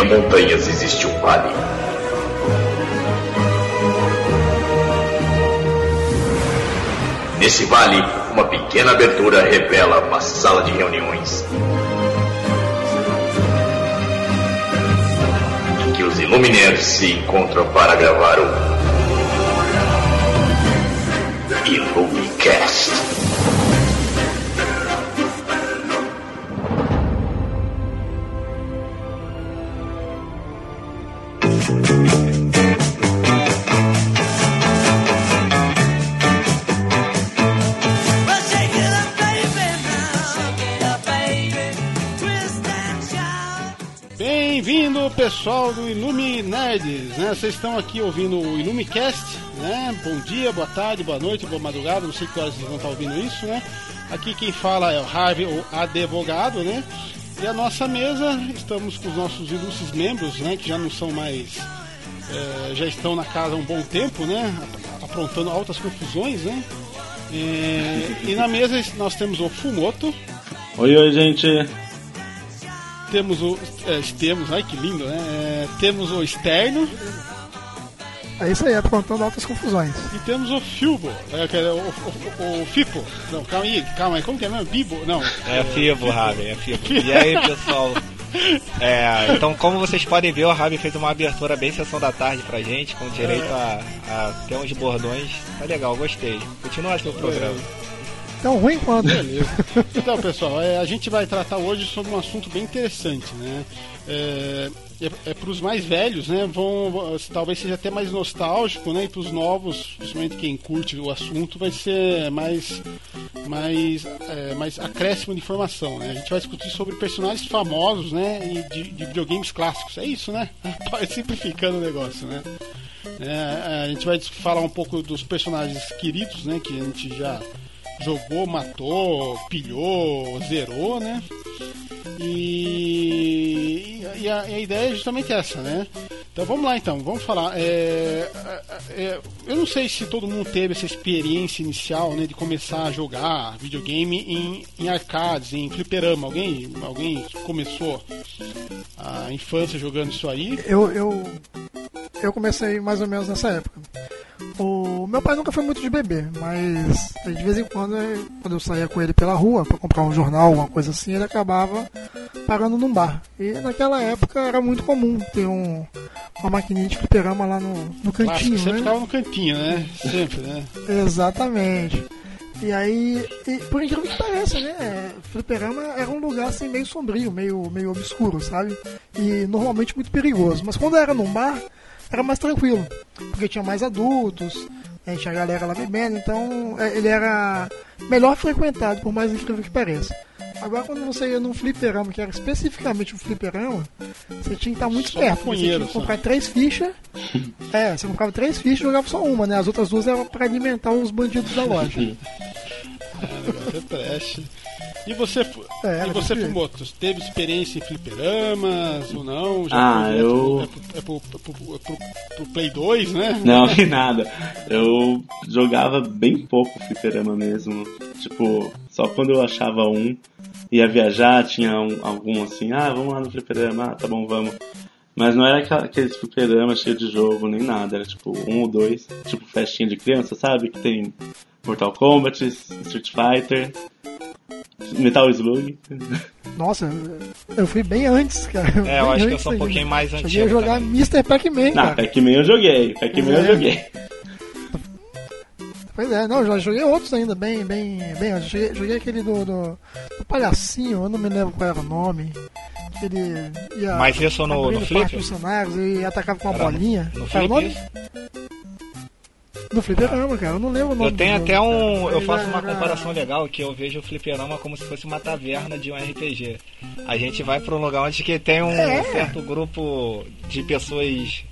havia montanhas, existe um vale. Nesse vale, uma pequena abertura revela uma sala de reuniões. Em que os Illuminaires se encontram para gravar o Illumicast. Pessoal do Ilume Nerds, né? Vocês estão aqui ouvindo o Ilumicast, né? Bom dia, boa tarde, boa noite, boa madrugada, não sei que horas vocês vão estar ouvindo isso, né? Aqui quem fala é o Harvey, o advogado, né? E a nossa mesa, estamos com os nossos ilustres membros, né? Que já não são mais... eh, já estão na casa há um bom tempo, né? Aprontando altas confusões, né? Eh, e na mesa nós temos o Fumoto, Oi, oi, gente. Temos o... eh, temos, ai que lindo, né? Eh, temos o Externo, É isso aí, aprontando altas confusões. E temos o Filbo, é, é o, o, o, o Fipo. Não, calma aí, calma aí, como que é mesmo? Bibo? Não. É Fibo, Raven, é Fibo. E aí, pessoal? É, então, como vocês podem ver, o Raven fez uma abertura bem sessão da tarde pra gente, com direito a, a ter uns bordões. Tá legal, gostei. Continua assim o programa. Tão ruim quanto. Beleza. Então, pessoal, é, a gente vai tratar hoje sobre um assunto bem interessante, né? É, é, para os mais velhos, né? Vão- talvez seja até mais nostálgico, né? E para os novos, principalmente quem curte o assunto, vai ser mais, mais, é, mais acréscimo de informação, né? A gente vai discutir sobre personagens famosos, né? E de, de videogames clássicos. É isso, né? Simplificando o negócio, né? É, a gente vai falar um pouco dos personagens queridos, né? Que a gente já jogou, matou, pilhou, zerou, né? E, e a, e a ideia é justamente essa, né? Então vamos lá então, vamos falar. É, é, é, eu não sei se todo mundo teve essa experiência inicial, né, de começar a jogar videogame em, em arcades, em fliperama. Alguém, alguém começou a infância jogando isso aí? Eu, eu, eu comecei mais ou menos nessa época. O meu pai nunca foi muito de beber, mas de vez em quando, eh, quando eu saía com ele pela rua para comprar um jornal, uma coisa assim, ele acabava parando num bar. E naquela época era muito comum ter um, uma maquininha de fliperama lá no, no cantinho, sempre né? ficava no cantinho, né? Sempre, né? Exatamente. E aí, e por incrível que pareça, né? Fliperama era um lugar assim meio sombrio, meio, meio obscuro, sabe? E normalmente muito perigoso. Mas quando era num bar, era mais tranquilo. Porque tinha mais adultos, né, tinha a galera lá bebendo, então é, ele era melhor frequentado, por mais incrível que pareça. Agora quando você ia num fliperama, que era especificamente um fliperama, você tinha que estar muito Só esperto. Você tinha que só. comprar três fichas. É, você comprava três fichas e jogava só uma, né? As outras duas eram para alimentar os bandidos da loja. É trash. E você, É, era e você. Fumoto, teve experiência em fliperamas ou não? Ah, foi direto eu- É pro, é pro, é pro- é pro- pro Play 2, né? Não, que nada. Eu jogava bem pouco fliperama mesmo. Tipo, só quando eu achava um, ia viajar, tinha um- algum assim, ah, vamos lá no fliperama, ah, tá bom, vamos. Mas não era aqueles fliperama cheio de jogo, nem nada. Era tipo um ou dois, tipo festinha de criança, sabe? Que tem Mortal Kombat, Street Fighter, Metal Slug. Nossa, eu fui bem antes, cara. É, eu acho que eu sou um pouquinho mais Cheguei antigo. a jogar também. Mr. Pac-Man, Ah. Pac-Man eu joguei, Pac-Man eu É. joguei. Pois é, não, já joguei outros ainda, bem, bem, bem antes. Joguei, joguei aquele do, do, do palhacinho, eu não me lembro qual era o nome. Que ele ia Mas isso no- no flip? parte dos cenários e atacava com uma Era bolinha. No Qual era o flip, No fliperama, cara, eu não lembro o nome Eu tenho do até jogo, um. cara. Eu faço uma comparação legal que eu vejo o fliperama como se fosse uma taverna de um RPG. A gente vai pra um lugar onde que tem um É. certo grupo de pessoas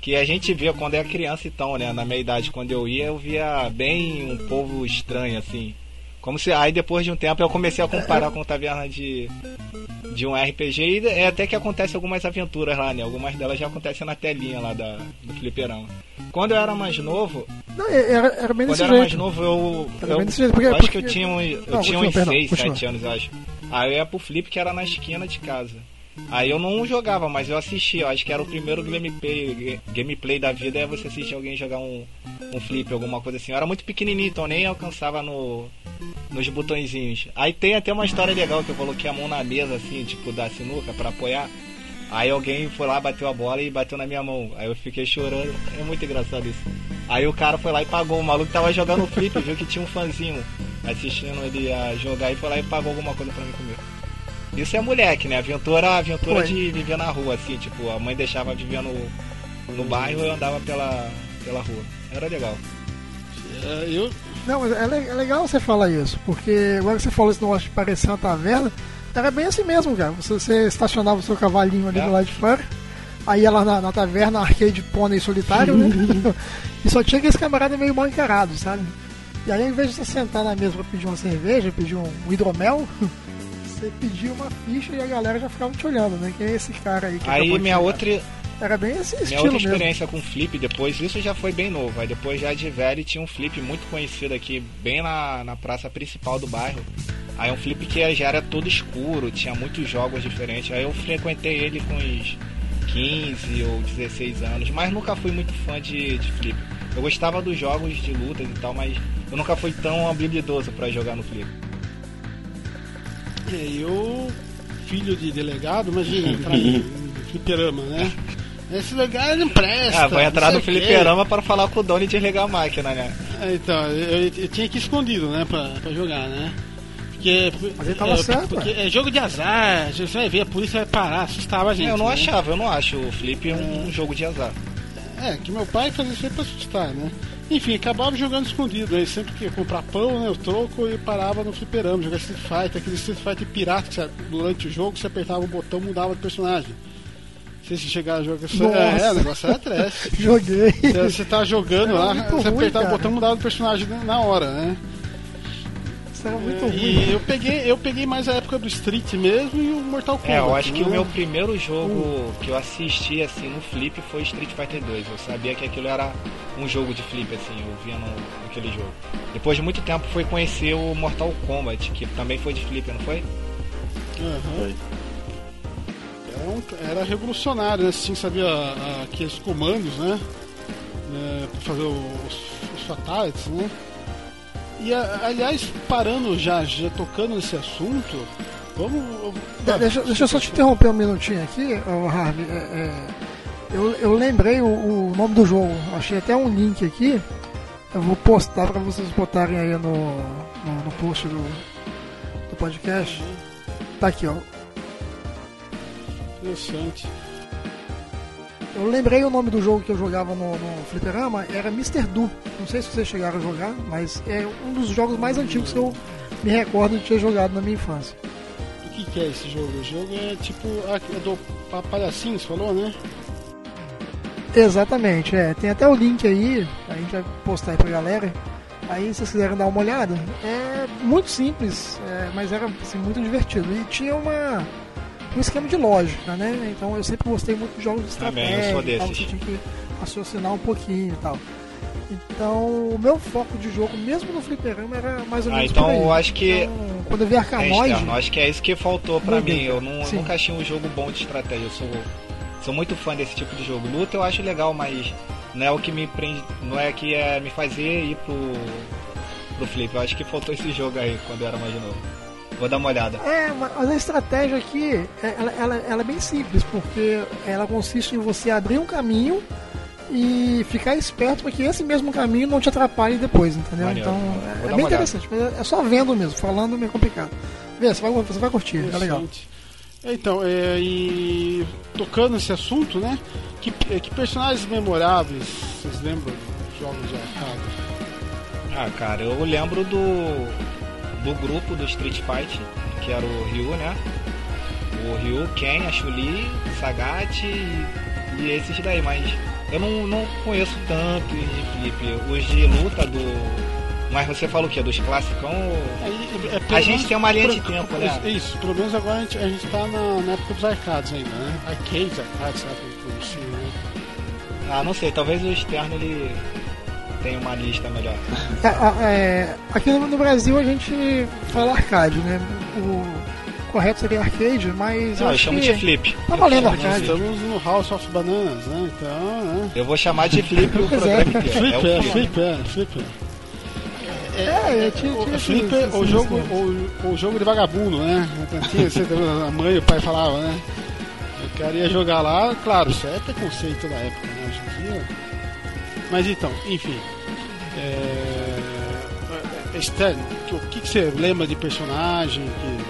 que a gente vê quando é criança então, né? Na minha idade, quando eu ia, eu via bem um povo estranho, assim. Como se. Aí depois de um tempo eu comecei a comparar com taverna de. De um RPG e é até que acontece algumas aventuras lá, né? Algumas delas já acontecem na telinha lá da, do fliperama. Quando eu era mais novo, Não, era, era bem quando eu era mais novo, eu. Era eu bem desse jeito, porque- eu acho que porque- eu tinha, eu Não, tinha continua, uns perdão, 6, continua. 7 anos, eu acho. Aí eu ia pro flip que era na esquina de casa. Aí eu não jogava, mas eu assistia. Acho que era o primeiro gameplay, gameplay da vida é você assistir alguém jogar um, um flip, alguma coisa assim. Eu era muito pequenininho, então nem alcançava no, nos botõezinhos. Aí tem até uma história legal que eu coloquei a mão na mesa, assim, tipo da sinuca, para apoiar. Aí alguém foi lá, bateu a bola e bateu na minha mão. Aí eu fiquei chorando. É muito engraçado isso. Aí o cara foi lá e pagou. O maluco tava jogando flip, viu que tinha um fãzinho assistindo ele a jogar e foi lá e pagou alguma coisa pra mim comer. Isso é moleque, né? Aventura, aventura Foi. de viver na rua, assim, tipo, a mãe deixava viver no, no bairro e eu andava pela, pela rua. Era legal. É, eu, Não, mas é, é legal você falar isso, porque agora que você falou esse negócio de parecer uma taverna, era bem assim mesmo, cara. Você, você estacionava o seu cavalinho ali É. do lado de fora, aí ia lá na, na taverna arcade pônei solitário, né? e só tinha aqueles camaradas meio mal encarados, sabe? E aí ao invés de você sentar na mesa pra pedir uma cerveja, pedir um hidromel, você pedia uma ficha e a galera já ficava te olhando, né? Quem é esse cara aí que Aí minha outra, Era bem esse minha estilo outra mesmo. experiência com flip depois, isso já foi bem novo. Aí depois já de velho tinha um flip muito conhecido aqui, bem na, na praça principal do bairro. Aí um flip que já era todo escuro, tinha muitos jogos diferentes. Aí eu frequentei ele com uns 15 ou 16 anos, mas nunca fui muito fã de, de flip. Eu gostava dos jogos de lutas e tal, mas eu nunca fui tão habilidoso pra jogar no flip. É, eu, filho de delegado, imagina, entrar em, em fliperama, né? Esse lugar não presta. Ah, vai entrar no fliperama para falar com o dono e desligar a máquina, né? É, Então, eu, eu tinha que ir escondido, né, pra, pra jogar, né? Porque, Mas ele tava é, certo, porque é jogo de azar, você vai ver, a polícia vai parar, assustava a gente. eu não né? achava, eu não acho o flip um jogo de azar. É, que meu pai fazia aí pra assustar, né? Enfim, acabava jogando escondido. Aí sempre que ia comprar pão, né, o troco, e parava no fliperama, jogar Street Fighter, aquele Street Fighter pirata durante o jogo você apertava o botão mudava de personagem. Não sei se chegar a jogar. É, é, o negócio era trash. Joguei. Você, você tá jogando Era lá, você apertava o botão mudava de personagem na- na hora, né? Era muito É, ruim. E eu peguei, eu peguei mais a época do Street mesmo e o Mortal Kombat. É, eu acho que né? o meu primeiro jogo que eu assisti assim no flip foi Street Fighter 2. Eu sabia que aquilo era um jogo de flip, assim, eu via no, naquele jogo. Depois de muito tempo foi conhecer o Mortal Kombat, que também foi de flip, não foi? Aham. Foi. Era, um- era revolucionário, né? Você tinha que saber a- a- aqueles comandos, né? né? Pra fazer os, os fatalities, né? E, aliás, parando já, já tocando nesse assunto, vamos... De- Deixa, deixa eu só te interromper um minutinho aqui, Harvey. É, é, eu, eu lembrei o, o nome do jogo. Achei até um link aqui. Eu vou postar pra vocês botarem aí no, no, no post do, do podcast. Tá aqui, ó. Interessante. Eu lembrei o nome do jogo que eu jogava no, no Fliperama, era Mr. Do. Não sei se vocês chegaram a jogar, mas é um dos jogos mais antigos que eu me recordo de ter jogado na minha infância. O que, que é esse jogo? O jogo é tipo... É do pa- palhacinho, você falou, né? Exatamente, é. Tem até o link aí, a gente vai postar aí pra galera. Aí se vocês quiserem dar uma olhada, é muito simples, é, mas era assim, muito divertido. E tinha uma, um esquema de lógica, né? Então eu sempre gostei muito de jogos de eu estratégia. tal, desses. você tinha que raciocinar um pouquinho e tal. Então o meu foco de jogo, mesmo no fliperama, era mais ou Ah, menos então por aí. eu acho que Então, quando eu vi É Arcanoid, externo. Acho que é isso que faltou pra mim. Eu não, Sim. nunca achei um jogo bom de estratégia. Eu sou, sou muito fã desse tipo de jogo. Luta eu acho legal, mas não é o que me prende, não é que é me fazer ir pro pro flip. Eu acho que faltou esse jogo aí quando eu era mais novo. Vou dar uma olhada. É, mas a estratégia aqui, é- ela, ela- ela é bem simples, porque ela consiste em você abrir um caminho e ficar esperto para que esse mesmo caminho não te atrapalhe depois, entendeu? Maneiro. Então, é, é bem interessante, mas é só vendo mesmo, falando é meio complicado. Vê, você vai, você vai curtir, é legal. Então, é, e tocando nesse assunto, né? Que, que personagens memoráveis vocês lembram dos jogos de arcade? Ah, cara, eu lembro do do grupo do Street Fight, que era o Ryu, né? O Ryu, Ken, a Chun-Li, Sagat e, e esses daí, mas eu não, não conheço tanto de flip. Os de luta do. Mas você fala o quê? Dos classicão? É, pelo A gente tem uma linha de tempo, né? Isso, pelo menos agora a gente, a gente tá na, na época dos arcades ainda, né? Arcades, arcades, sabe? como assim, né? Ah, não sei, talvez o externo ele tenha uma lista melhor. É, é, aqui no, no Brasil a gente fala arcade, né? O, correto seria arcade, mas Não, eu acho chamo que de flip. tá valendo Nós arcade. estamos no House of Bananas, né? Então, né? Eu vou chamar de flip o Pois programa é. inteiro. É o flip. Flipper, Flipper. É, tinha, O tinha esse- o esse jogo, o, o jogo de vagabundo, né? Tinha, a mãe e o pai falavam, né? O cara ia jogar lá, claro, isso é preconceito da época, né? Hoje em dia. Mas então, enfim. É... é, Externo, o que, que você lembra de personagem que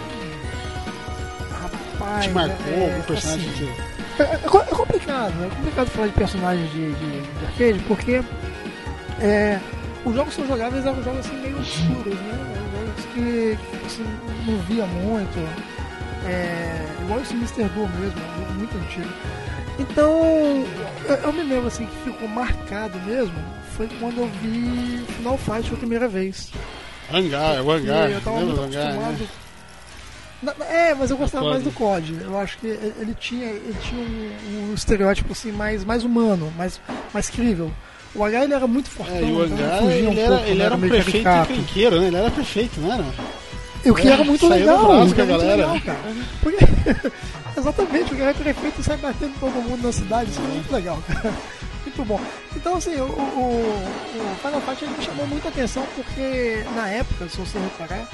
Rapaz, te marcou? é, algum personagem assim, que É, é é complicado, é complicado falar de personagens de, de, de arcade, porque é, os jogos que jogava eles eram jogos assim meio obscuros, né? Jogos que, que você não via muito. É, igual esse Mr. Doom mesmo, é um jogo muito antigo. Então, eu, eu me lembro assim que ficou marcado mesmo, foi quando eu vi Final Fight pela primeira vez. Hangar, o hangar, eu tava muito hangar, acostumado. né? É, mas eu gostava Do mais do COD. Eu acho que ele ele tinha, ele tinha um, um estereótipo assim mais, mais humano, mais, mais crível. O H ele era muito fortão, É, o então fugia um ele era, pouco, ele né, era um meio prefeito caricato. encrenqueiro, né? Ele era prefeito, não era? E o que É, era muito legal, braço o que era muito galera. legal, cara. Porque, exatamente, o é prefeito e sai batendo todo mundo na cidade, isso é muito legal, cara. Muito bom. Então, assim, o, o, o Final Fight ele me chamou muita atenção porque, na época, se você reparar,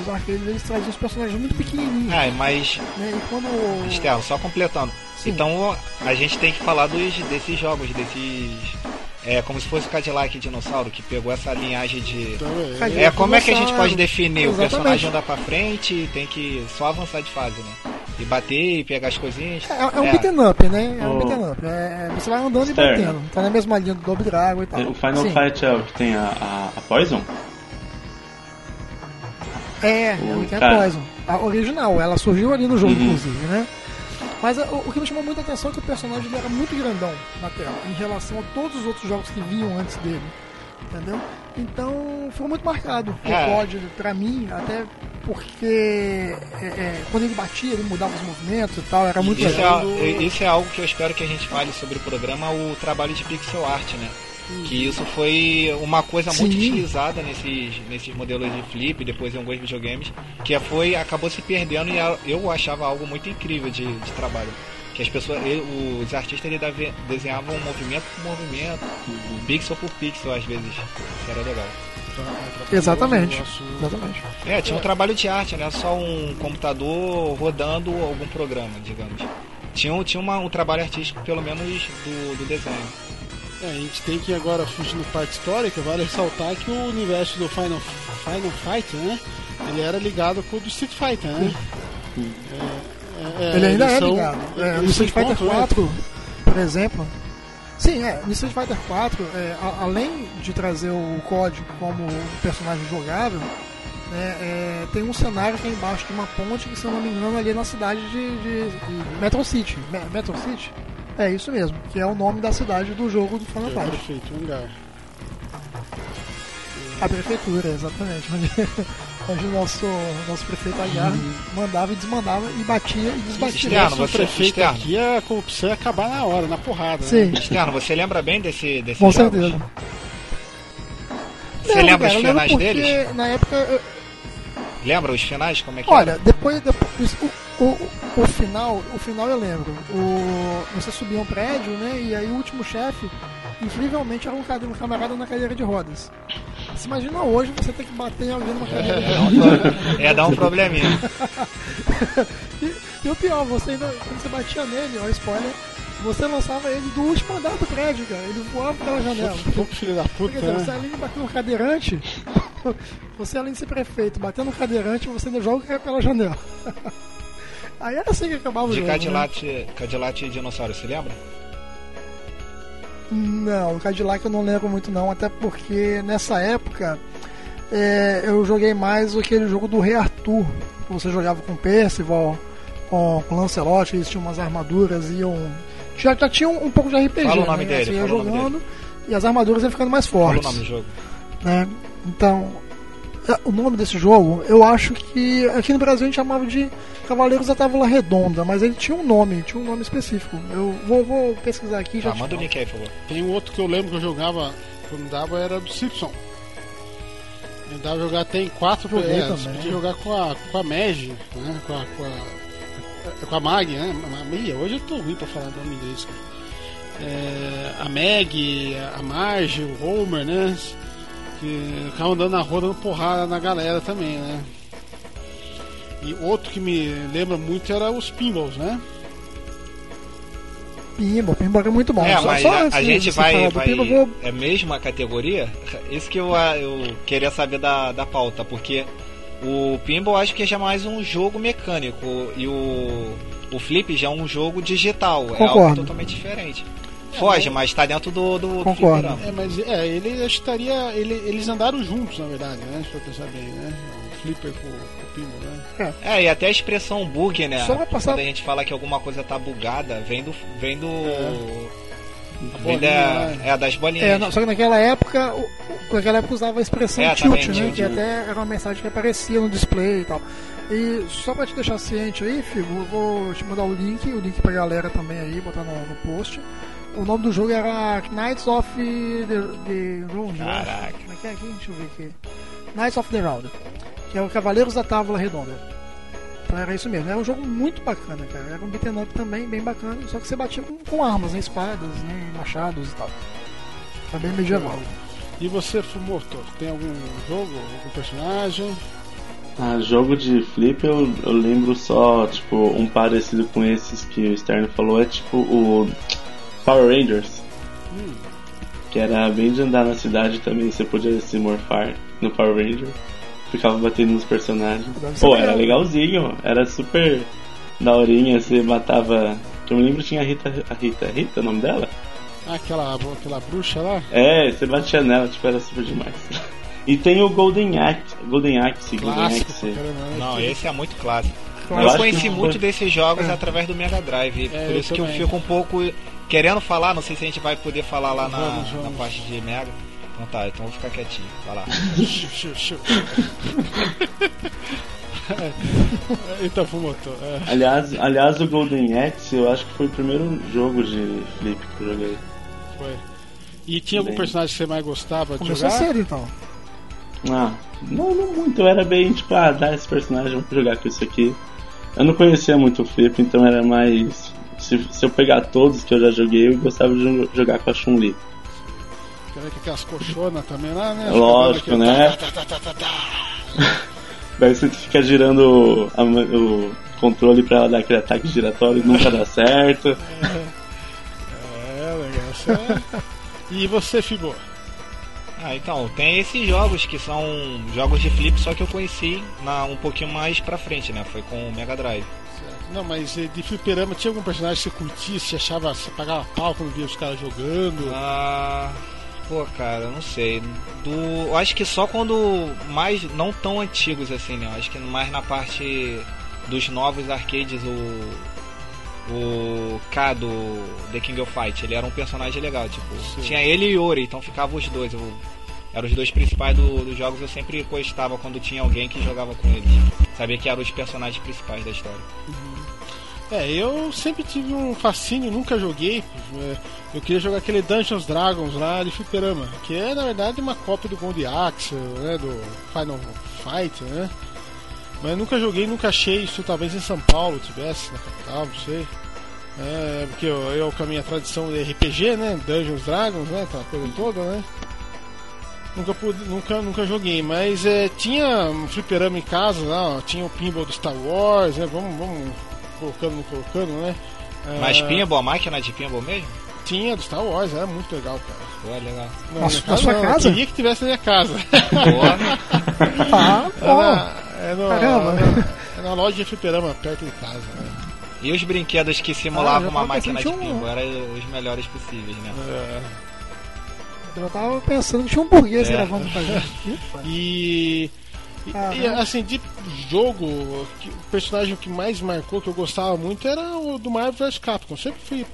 os arcades eles traziam os personagens muito pequenininhos. Ah, mas, Né? E quando. Estela, só completando. Sim. Então a gente tem que falar dos, desses jogos, desses. É como se fosse o Cadillac Dinossauro, que pegou essa linhagem de. Então, é, É, como é que a gente pode definir? O Exatamente. personagem andar pra frente e tem que só avançar de fase, né? E bater e pegar as coisinhas. É, é um beat'em up, né? É um beat'em up. É, você vai andando Externo. e batendo. Tá na mesma linha do Double Dragon e tal. O Final Sim. Fight é o que tem a, a, a Poison? É, O ela tem a cara- Poison. A original, ela surgiu ali no jogo, Uhum. inclusive, né? Mas é, o, o que me chamou muita atenção é que o personagem era muito grandão na tela, em relação a todos os outros jogos que vinham antes dele. Entendeu? Então, ficou muito marcado o É. COD pra mim, até porque é, é, quando ele batia, ele mudava os movimentos e tal, era muito Isso é, legal. al- isso é algo que eu espero que a gente fale sobre o programa, o trabalho de pixel art, né? Que isso foi uma coisa muito Sim. utilizada nesses, nesses modelos de flip, depois em alguns videogames, que foi, acabou se perdendo e eu achava algo muito incrível de, de trabalho. Que as pessoas, e- os artistas dave- desenhavam movimento por movimento, pixel por pixel às vezes. Isso era legal. Exatamente. Exatamente. É, tinha um trabalho de arte, né? Só um computador rodando algum programa, digamos. Tinha, um- tinha uma- um trabalho artístico, pelo menos, do, do desenho. É, a gente tem que agora fugir no parte histórica, vale ressaltar que o universo do Final, Final Fight, né? Ele era ligado com o do Street Fighter, né? É, é, Ele ainda é são- ligado. É, no Street Fighter encontram, né? 4, por exemplo. Sim, é, no Street Fighter 4, é, a- além de trazer o código como personagem jogável, né, é, tem um cenário que é embaixo de uma ponte que, se eu não me engano, ali é na cidade de, de, de Metro City. Me- Metro City? É isso mesmo, que é o nome da cidade do jogo do Final lugar. A prefeitura, exatamente. O nosso, nosso prefeito Agar mandava e desmandava e batia e desbatia. Externo, você- prefeito externo. aqui, a corrupção ia acabar na hora, na porrada. né? Sim, Externo, você lembra bem desse, desse com jogos? certeza. Você Não, lembra cara, os finais deles? Na época, eu- Lembra os finais? Como é que olha, era? depois, depois o, o, o final, o final eu lembro. O, você subia um prédio, né? E aí o último chefe, incrivelmente, era um, um camarada na cadeira de rodas. Você imagina hoje você ter que bater em alguém numa cadeira de rodas. É dar um probleminha. E, e o pior, você ainda, quando você batia nele, ó, spoiler, você lançava ele do último andar do prédio, cara. Ele voava pela janela. Filho da puta, Quer dizer, você né? além de bater no cadeirante, você além de ser prefeito, bater no cadeirante, você ainda joga pela janela. Aí era assim que acabava o De jogo. né? Cadillac, e Dinossauro, você lembra? Não, o Cadillac eu não lembro muito não, até porque nessa época é, eu joguei mais aquele jogo do Rei Arthur. Você jogava com Percival, com, com Lancelot, eles tinham umas armaduras, iam. Já, já tinha um, um pouco de RPG. Fala o nome né? dele, Você ia o jogando e as armaduras iam ficando mais Fala o fortes. nome do jogo. né? Então, o nome desse jogo, eu acho que aqui no Brasil a gente chamava de Cavaleiros da Távola Redonda, mas ele tinha um nome, tinha um nome específico. Eu vou, vou pesquisar aqui e já Ah, manda o link aí, por favor. Tem um outro que eu lembro que eu jogava quando dava, era do Simpson. Dá pra jogar até em quatro Joguei é, Você podia jogar com a, com a Meg, né? Com a, com a, com a Mag, né? A Meg, hoje eu tô ruim pra falar nome inglês, cara. É, a Meg, a Marge, o Homer, né? Que ficavam andando na rua dando porrada na galera também, né? E outro que me lembra muito era os Pinballs, né? Pinball, pinball é muito bom. É, Só- mas só a, antes a gente vai. vai pinball, vou É mesmo a categoria? Isso que eu, ah, eu queria saber da, da pauta, porque o Pinball acho que já é mais um jogo mecânico e o, o Flip já é um jogo digital. É algo Concordo. totalmente diferente. Foge, mas tá dentro do, do Concordo. É, mas é, ele estaria. Ele, eles andaram juntos, na verdade, né? Se for pensar bem, né? O Flipper com, com o Pinball, né? É, e até a expressão bug, né? Só vai passar- Quando a gente fala que alguma coisa tá bugada, vem do. Vem do. A Vem bolinha, da, né? é, das bolinhas. É, não, só que naquela época, o- naquela época usava a expressão É, tilt, também, né? Que até era uma mensagem que aparecia no display e tal. E só pra te deixar ciente aí, Figo, eu vou te mandar o link, o link pra galera também aí, botar no, no post. O nome do jogo era Knights of the, the Round. acho. Caraca. Como é que é aqui? Deixa eu ver aqui. Knights of the Round. Que é o Cavaleiros da Távola Redonda. Então era isso mesmo. Era um jogo muito bacana, cara. Era um beat'em up também, bem bacana. Só que você batia com, com armas, né? Espadas, né? Machados e tal. Tá bem medieval. E você, Fumoto, tem algum jogo, algum personagem? Ah, jogo de flip eu, eu lembro só, tipo, um parecido com esses que o Stern falou, é tipo o Power Rangers. Que era bem de andar na cidade também, você podia se morfar no Power Ranger. Ficava batendo nos personagens. Pô, legal. era legalzinho, era super daorinha, você matava. Que eu me lembro tinha a Rita. A Rita, Rita, o nome dela? Ah, aquela, aquela bruxa lá? É, você batia nela, tipo, era super demais. E tem o Golden Axe, Golden Axe, Golden Clássico pra Axe. né? Não, esse é muito clássico. Eu conheci muito desses jogos através do Mega Drive, É, por isso que eu também. fico um pouco querendo falar, não sei se a gente vai poder falar lá na, Vamos, vamos. na parte de Mega. Então tá, então vou ficar quietinho, vai lá. Shoo, shoo, shoo. então, Fumoto. É. Aliás, aliás, o Golden Axe eu acho que foi o primeiro jogo de flip que eu joguei. Foi. E tinha algum Bem. personagem que você mais gostava de Começou jogar? cedo então. Ah, não, não muito, eu era bem tipo, ah, dá esse personagem, vamos jogar com isso aqui. Eu não conhecia muito o flip, então era mais. Se, se eu pegar todos que eu já joguei, eu gostava de jo- jogar com a Chun-Li. Quer ver que aquelas colchonas também lá, né? Lógico, Ficava né? tá, tá, tá, tá. Daí você fica girando a o controle pra ela dar aquele ataque giratório e nunca dá certo. É, legal. isso é- E você, Fibo? Ah, então, tem esses jogos que são jogos de flip, só que eu conheci na, um pouquinho mais pra frente, né? Foi com o Mega Drive. Não, mas eh, de fliperama tinha algum personagem que você curtia, você achava, você pagava pau quando via os caras jogando? Ah, pô, cara, não sei. Do, eu acho que só quando mais não tão antigos assim, né? Eu acho que mais na parte dos novos arcades o o K do The King of Fight, ele era um personagem legal, tipo, Sim. tinha ele e Yori, então ficavam os dois. Eu, eram os dois principais do- dos jogos, eu sempre gostava quando tinha alguém que jogava com eles. Sabia que eram os personagens principais da história. É, eu sempre tive um fascínio, nunca joguei. é, Eu queria jogar aquele Dungeons Dragons lá de fliperama, que é na verdade uma cópia do Gold Axel, né, do Final Fight, né? Mas nunca joguei, nunca achei isso, talvez em São Paulo tivesse, na capital, não sei. É, porque eu, eu com a minha tradição de RPG, né, Dungeons Dragons, né, aquela coisa toda, né? Nunca, pude, nunca, nunca joguei, mas é, tinha um fliperama em casa lá, ó, tinha o pinball do Star Wars, né? Vamos, vamos colocando, colocando, né? É, Mas pinball, a máquina de pinball mesmo? Tinha do Star Wars, era muito legal, cara. Pô, legal. Não, Nossa, na sua não, eu casa? queria que tivesse na minha casa. Pô, Ah, É bom. na, é é na loja de fliperama perto de casa, né? E os brinquedos que Ah, simulavam já uma máquina de um- pinball eram os melhores possíveis, né? É, Eu tava pensando que tinha um burguês É. gravando pra gente. E, e- Ah, e, né? assim, de jogo, que- o personagem que mais marcou, que eu gostava muito, era o do Marvel vs Capcom. Sempre fui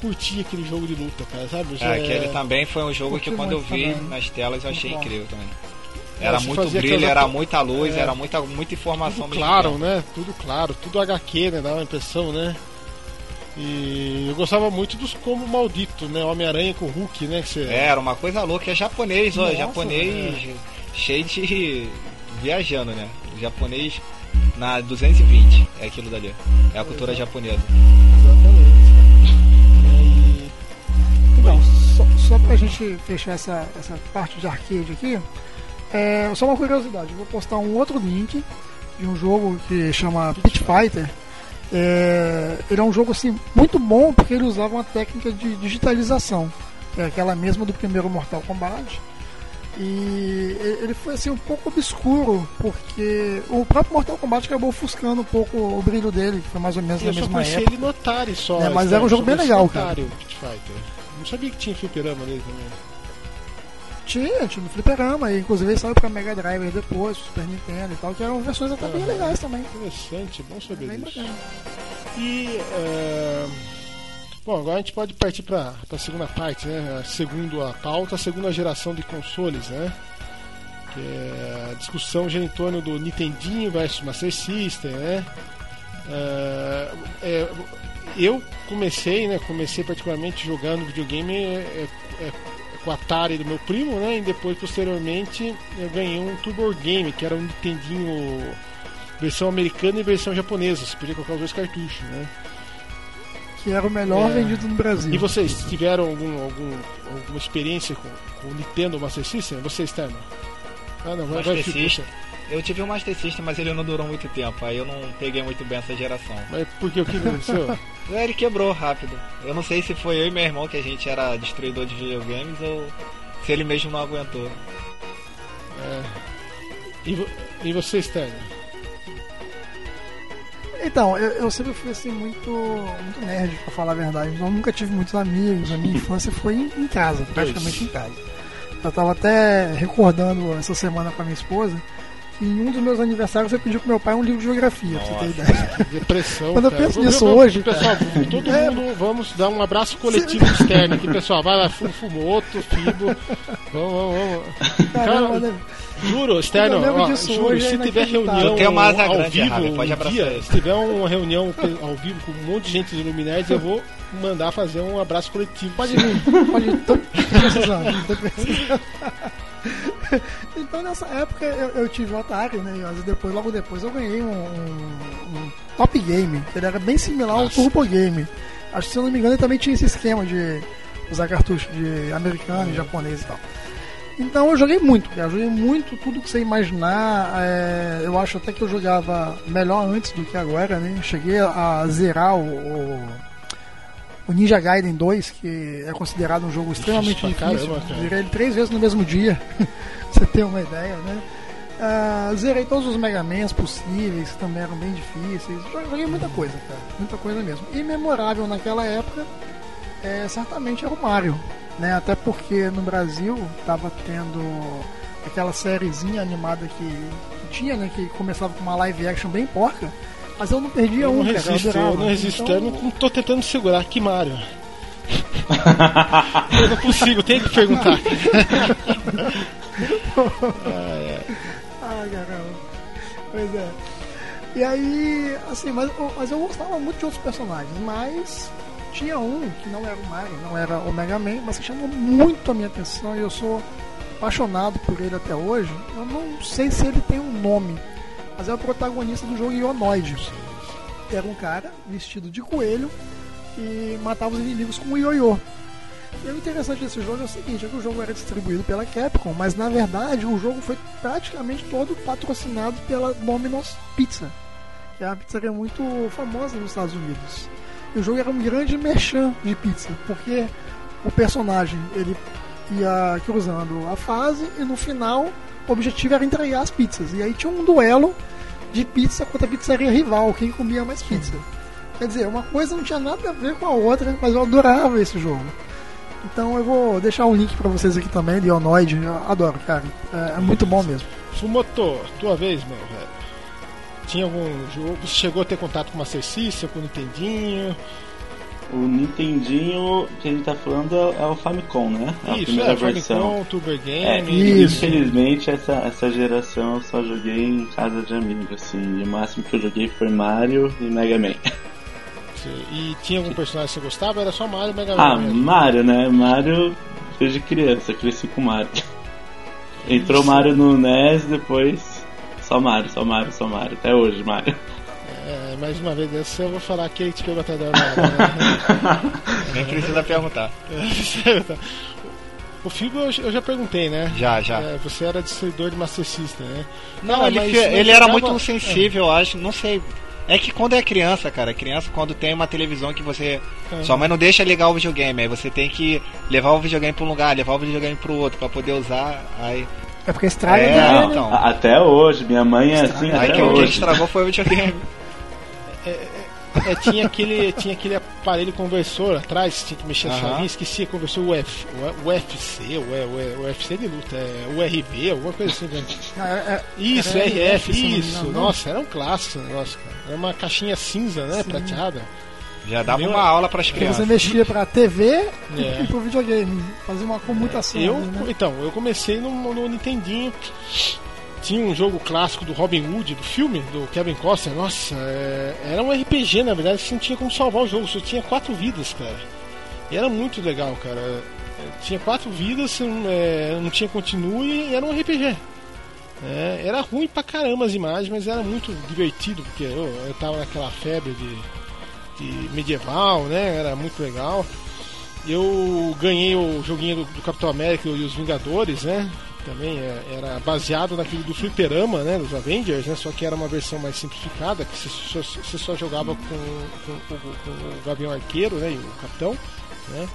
curtir aquele jogo de luta, cara, sabe? É, aquele também foi um jogo que quando eu vi também. nas telas eu achei Muito bom. incrível também. É, Era você muito brilho, era muita luz, É. era muita, muita informação Tudo mesmo claro, tempo. né? Tudo claro, tudo HQ, né? Dá uma impressão, né? E eu gostava muito dos combo maldito, né? Homem-Aranha com o Hulk, né? Que você... É, era uma coisa louca, é japonês, ó, Nossa, japonês. cheio de viajando, né? O japonês na 220 é aquilo dali. É a cultura japonesa. Exatamente. E, bom, só, só pra gente fechar essa, essa parte de arcade aqui, é, só uma curiosidade, eu vou postar um outro link de um jogo que chama Pit Fighter. É, ele é um jogo assim muito bom porque ele usava uma técnica de digitalização, que é aquela mesma do primeiro Mortal Kombat. E ele foi assim um pouco obscuro, porque o próprio Mortal Kombat acabou ofuscando um pouco o brilho dele, que foi mais ou menos Eu só mesma época. ele no Atari só. É, mas era um jogo bem legal, cara. Atari. Não sabia que tinha fliperama nele também. Tinha, tinha no Fliperama, e inclusive saiu pra Mega Drive depois, Super Nintendo e tal, que eram versões até bem legais também. Interessante, bom saber Bem disso. bacana. E. é, Bom, agora a gente pode partir para a segunda parte, né? Segundo a pauta, a segunda geração de consoles, né? Que é a discussão gira em torno do Nintendinho versus Master System, né? É, é, eu comecei, né? Comecei particularmente jogando videogame é, é, é, com a Atari do meu primo, né? E depois, posteriormente, eu ganhei um Turbo Game, que era um Nintendinho versão americana e versão japonesa. Você podia colocar os dois cartuchos, né? Que era o melhor É. vendido no Brasil. E vocês tiveram algum, algum, alguma experiência com, com o Nintendo Master System? Vocês, Terno? Ah, não, vai, vai, você. Eu tive um Master System, mas ele não durou muito tempo. Aí eu não peguei muito bem essa geração. Mas por que o que aconteceu? É, Ele quebrou rápido. Eu não sei se foi eu e meu irmão que a gente era destruidor de videogames ou se ele mesmo não aguentou. E, vo- e vocês, Terno? Então, eu, eu sempre fui assim muito, muito nerd, pra falar a verdade. Eu nunca tive muitos amigos, a minha infância foi em, em casa, praticamente em casa. Eu tava até recordando essa semana com a minha esposa em um dos meus aniversários eu pedi pro meu pai um livro de geografia, pra você ter ideia. Depressão. Quando eu cara. penso nisso hoje, Pessoal, todo mundo, vamos dar um abraço coletivo externo aqui, pessoal. Vai lá, Fu- Fumoto, Fibo. Vamos, vamos, vamos. Caramba, Cara, né? Juro, Externo, Eu lembro ó, disso juro, hoje, é se tiver inacreditável. reunião uma asa ao grande, vivo, pode um abraçar dia, ele. se tiver uma reunião ao vivo com um monte de gente do Luminerds, eu vou mandar fazer um abraço coletivo. Pode vir, pode vir, tô precisando, tô precisando. Então nessa época eu, eu tive o Atari, né? E depois, logo depois eu ganhei um, um- um Top Game, que ele era bem similar ao Nossa. Turbo Game. Acho que se eu não me engano ele também tinha esse esquema de usar cartucho de americano e japonês e tal. Então eu joguei muito. Eu joguei muito, tudo que você imaginar. é, eu acho até que eu jogava melhor antes do que agora, né? Cheguei a zerar o, o, o Ninja Gaiden 2, que é considerado um jogo extremamente pra difícil. caramba, cara. Zerei ele três vezes no mesmo dia, você ter uma ideia, né? Ah, zerei todos os Mega Mans possíveis, que também eram bem difíceis. Joguei muita coisa, cara. Muita coisa mesmo. E memorável naquela época, é, certamente era o Mario. Né? Até porque no Brasil tava tendo aquela sériezinha animada que, tinha, né? Que começava com uma live action bem porca. Mas eu não perdia Eu um, não cara. resisto, eu não resisto. Então, Eu não, não tô tentando segurar. Que Mario? Eu não consigo, tem que perguntar. Ai, caramba. Pois é. E aí, assim, mas, eu- mas eu gostava muito de outros personagens, mas tinha um que não era o Mario, não era o Mega Man, mas que chamou muito a minha atenção e eu sou apaixonado por ele até hoje. Eu não sei se ele tem um nome, mas é o protagonista do jogo Ionoid. Era um cara vestido de coelho e matava os inimigos com um ioiô. E o interessante desse jogo é o seguinte, é que o jogo era distribuído pela Capcom, mas na verdade o jogo foi praticamente todo patrocinado pela Domino's Pizza, que é uma pizzaria muito famosa nos Estados Unidos. E o jogo era um grande merchan de pizza, porque o personagem ele ia cruzando a fase e no final o objetivo era entregar as pizzas. E aí tinha um duelo de pizza contra a pizzaria rival, quem comia mais pizza. Quer dizer, uma coisa não tinha nada a ver com a outra, mas eu adorava esse jogo. Então eu vou deixar um link pra vocês aqui também, Leonoid. Eu adoro, cara. É, é muito bom mesmo. Fumoto, tua vez, meu velho. Tinha algum jogo? Você chegou a ter contato com o Master System, com o Nintendinho? O Nintendinho que a gente tá falando é, é o Famicom, né? É a Isso, primeira é, versão. Famicom, Turbo É, Game. Isso. infelizmente essa, essa geração eu só joguei em casa de amigos, assim, e o máximo que eu joguei foi Mario e Mega Man. E tinha algum personagem que você gostava? Era só Mario e Mega Man. Ah, mesmo. Mario, né? Mario desde criança, cresci com Mario. Entrou Mario no NES, depois só Mario, só Mario, só Mario. Até hoje, Mario. É, mais uma vez dessa eu vou falar que ele te pegou até da né? Nem precisa perguntar. O Figo eu, já perguntei, né? Já, já. É, você era distribuidor de Master System, né? Não, Cara, ele, mas- mas ele era jogava- muito sensível, eu acho. Não sei. É que quando é criança, cara, criança quando tem uma televisão que você. É. Sua mãe não deixa ligar o videogame, aí você tem que levar o videogame pra um lugar, levar o videogame pro outro pra poder usar. Aí, É porque estraga É, né? então. Até hoje, minha mãe é assim, aí até que o que hoje. estragou foi o videogame. É, tinha, aquele, tinha aquele aparelho conversor atrás, tinha que mexer a chavinha, esquecia, conversor UF, o UFC, o, o, o UFC de luta, é, URB, alguma coisa assim. Né? É- é- Isso, era RF, isso. Nossa, era um clássico esse negócio, cara. Era uma caixinha cinza, né, Sim. prateada. Já dava Meu- uma aula pras Você crianças. mexia pra TV É. e pro videogame. Fazia uma comutação. Eu, ali, né? então, eu comecei no, no Nintendinho. Tinha um jogo clássico do Robin Hood, do filme, do Kevin Costner. Nossa, é, era um RPG, na verdade, você não tinha como salvar o jogo, só tinha quatro vidas, cara. E era muito legal, cara. É, Tinha quatro vidas, é, não tinha continue e era um RPG. É, era ruim pra caramba as imagens, mas era muito divertido, porque eu, eu tava naquela febre de, de medieval, né? Era muito legal. Eu ganhei o joguinho do, do Capitão América e os Vingadores, né? Também é, era baseado naquele do Fliperama, né? Dos Avengers, né? Só que era uma versão mais simplificada, que você só, só jogava com, com, com- com o Gavião Arqueiro, né? E o Capitão, né?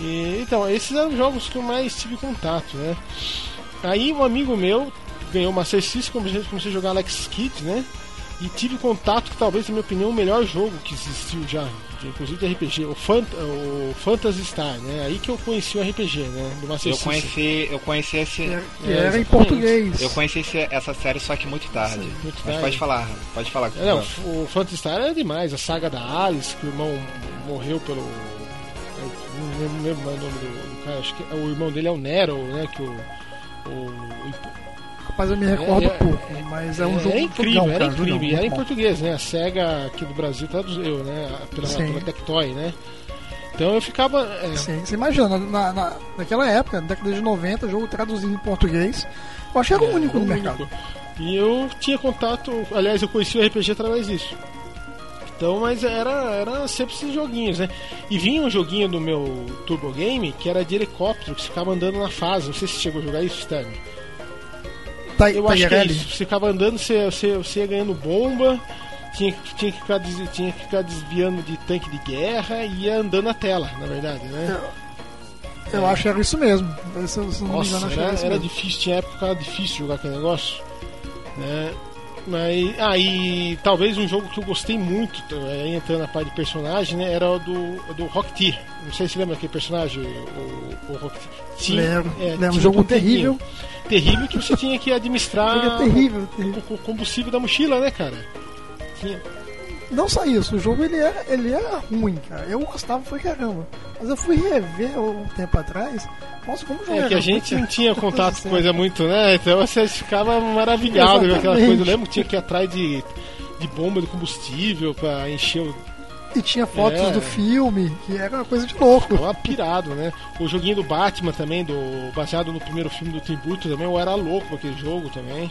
E, então, esses eram os jogos que eu mais tive contato, né? Aí um amigo meu ganhou uma Master System, comecei, comecei a jogar Alex Kidd, né? E tive contato que talvez, na minha opinião, o melhor jogo que existiu já, inclusive de RPG, o, Fant o Phantasy Star, né? Aí que eu conheci o RPG, né? Do Master Eu conheci, eu conheci esse. Que era, que É, era em português. Eu conheci esse- essa série só que muito tarde. muito Mas tarde. pode falar, pode falar. É, Não, o Phantasy Star era demais, a saga da Alice, que o irmão morreu pelo. eu Não lembro, o nome do, do cara, acho que o irmão dele é o Nero, né? Que o. o Rapaz, eu me recordo É, é, pouco, mas é um jogo era incrível, era incrível. E era em bom. português, né? A SEGA aqui do Brasil traduziu, né? Pela, Sim. pela Tectoy, né? Então eu ficava. é, Sim, você imagina, na, na, naquela época, na década de 90, jogo traduzido em português, eu achei que era o único no mercado. E eu tinha contato, aliás, eu conheci o RPG através disso. Então, mas era, era sempre esses joguinhos, né? E vinha um joguinho do meu Turbo Game que era de helicóptero, que ficava andando na fase. Não sei se você chegou a jogar isso, Stanley. Tá, Eu acho que é isso. Você ficava andando, você, você, você ia ganhando bomba, tinha, que- tinha, que ficar, des- tinha que ficar desviando de tanque de guerra e ia andando na tela, na verdade, né? Eu acho que era isso mesmo. Se, eu- se eu Nossa, engano, era era, isso era mesmo. difícil, tinha época difícil jogar aquele negócio. Né? Mas, ah, e talvez um jogo que eu gostei muito, t- aí entrando na parte de personagem, né, era o do, do Rock T. Não sei se lembra aquele personagem, o, o Rock. Lembro, é, lembro, tinha jogo um terrível. terrível. Terrível que você tinha que administrar Ele é terrível, terrível. o, o combustível da mochila, né, cara? Tinha, Não só isso, o jogo ele era, ele era ruim, cara. Eu gostava pra caramba. Mas eu fui rever um tempo atrás. Nossa, como jogo É que a gente não tinha contato com coisa muito, né? Então você ficava maravilhado com aquela Exatamente. coisa. Eu lembro que tinha que ir atrás de, de bomba de combustível pra encher o. E tinha fotos É. do filme, que era uma coisa de louco. Tava pirado, né? O joguinho do Batman também, do, baseado no primeiro filme do Tim Burton também, eu era louco com aquele jogo também.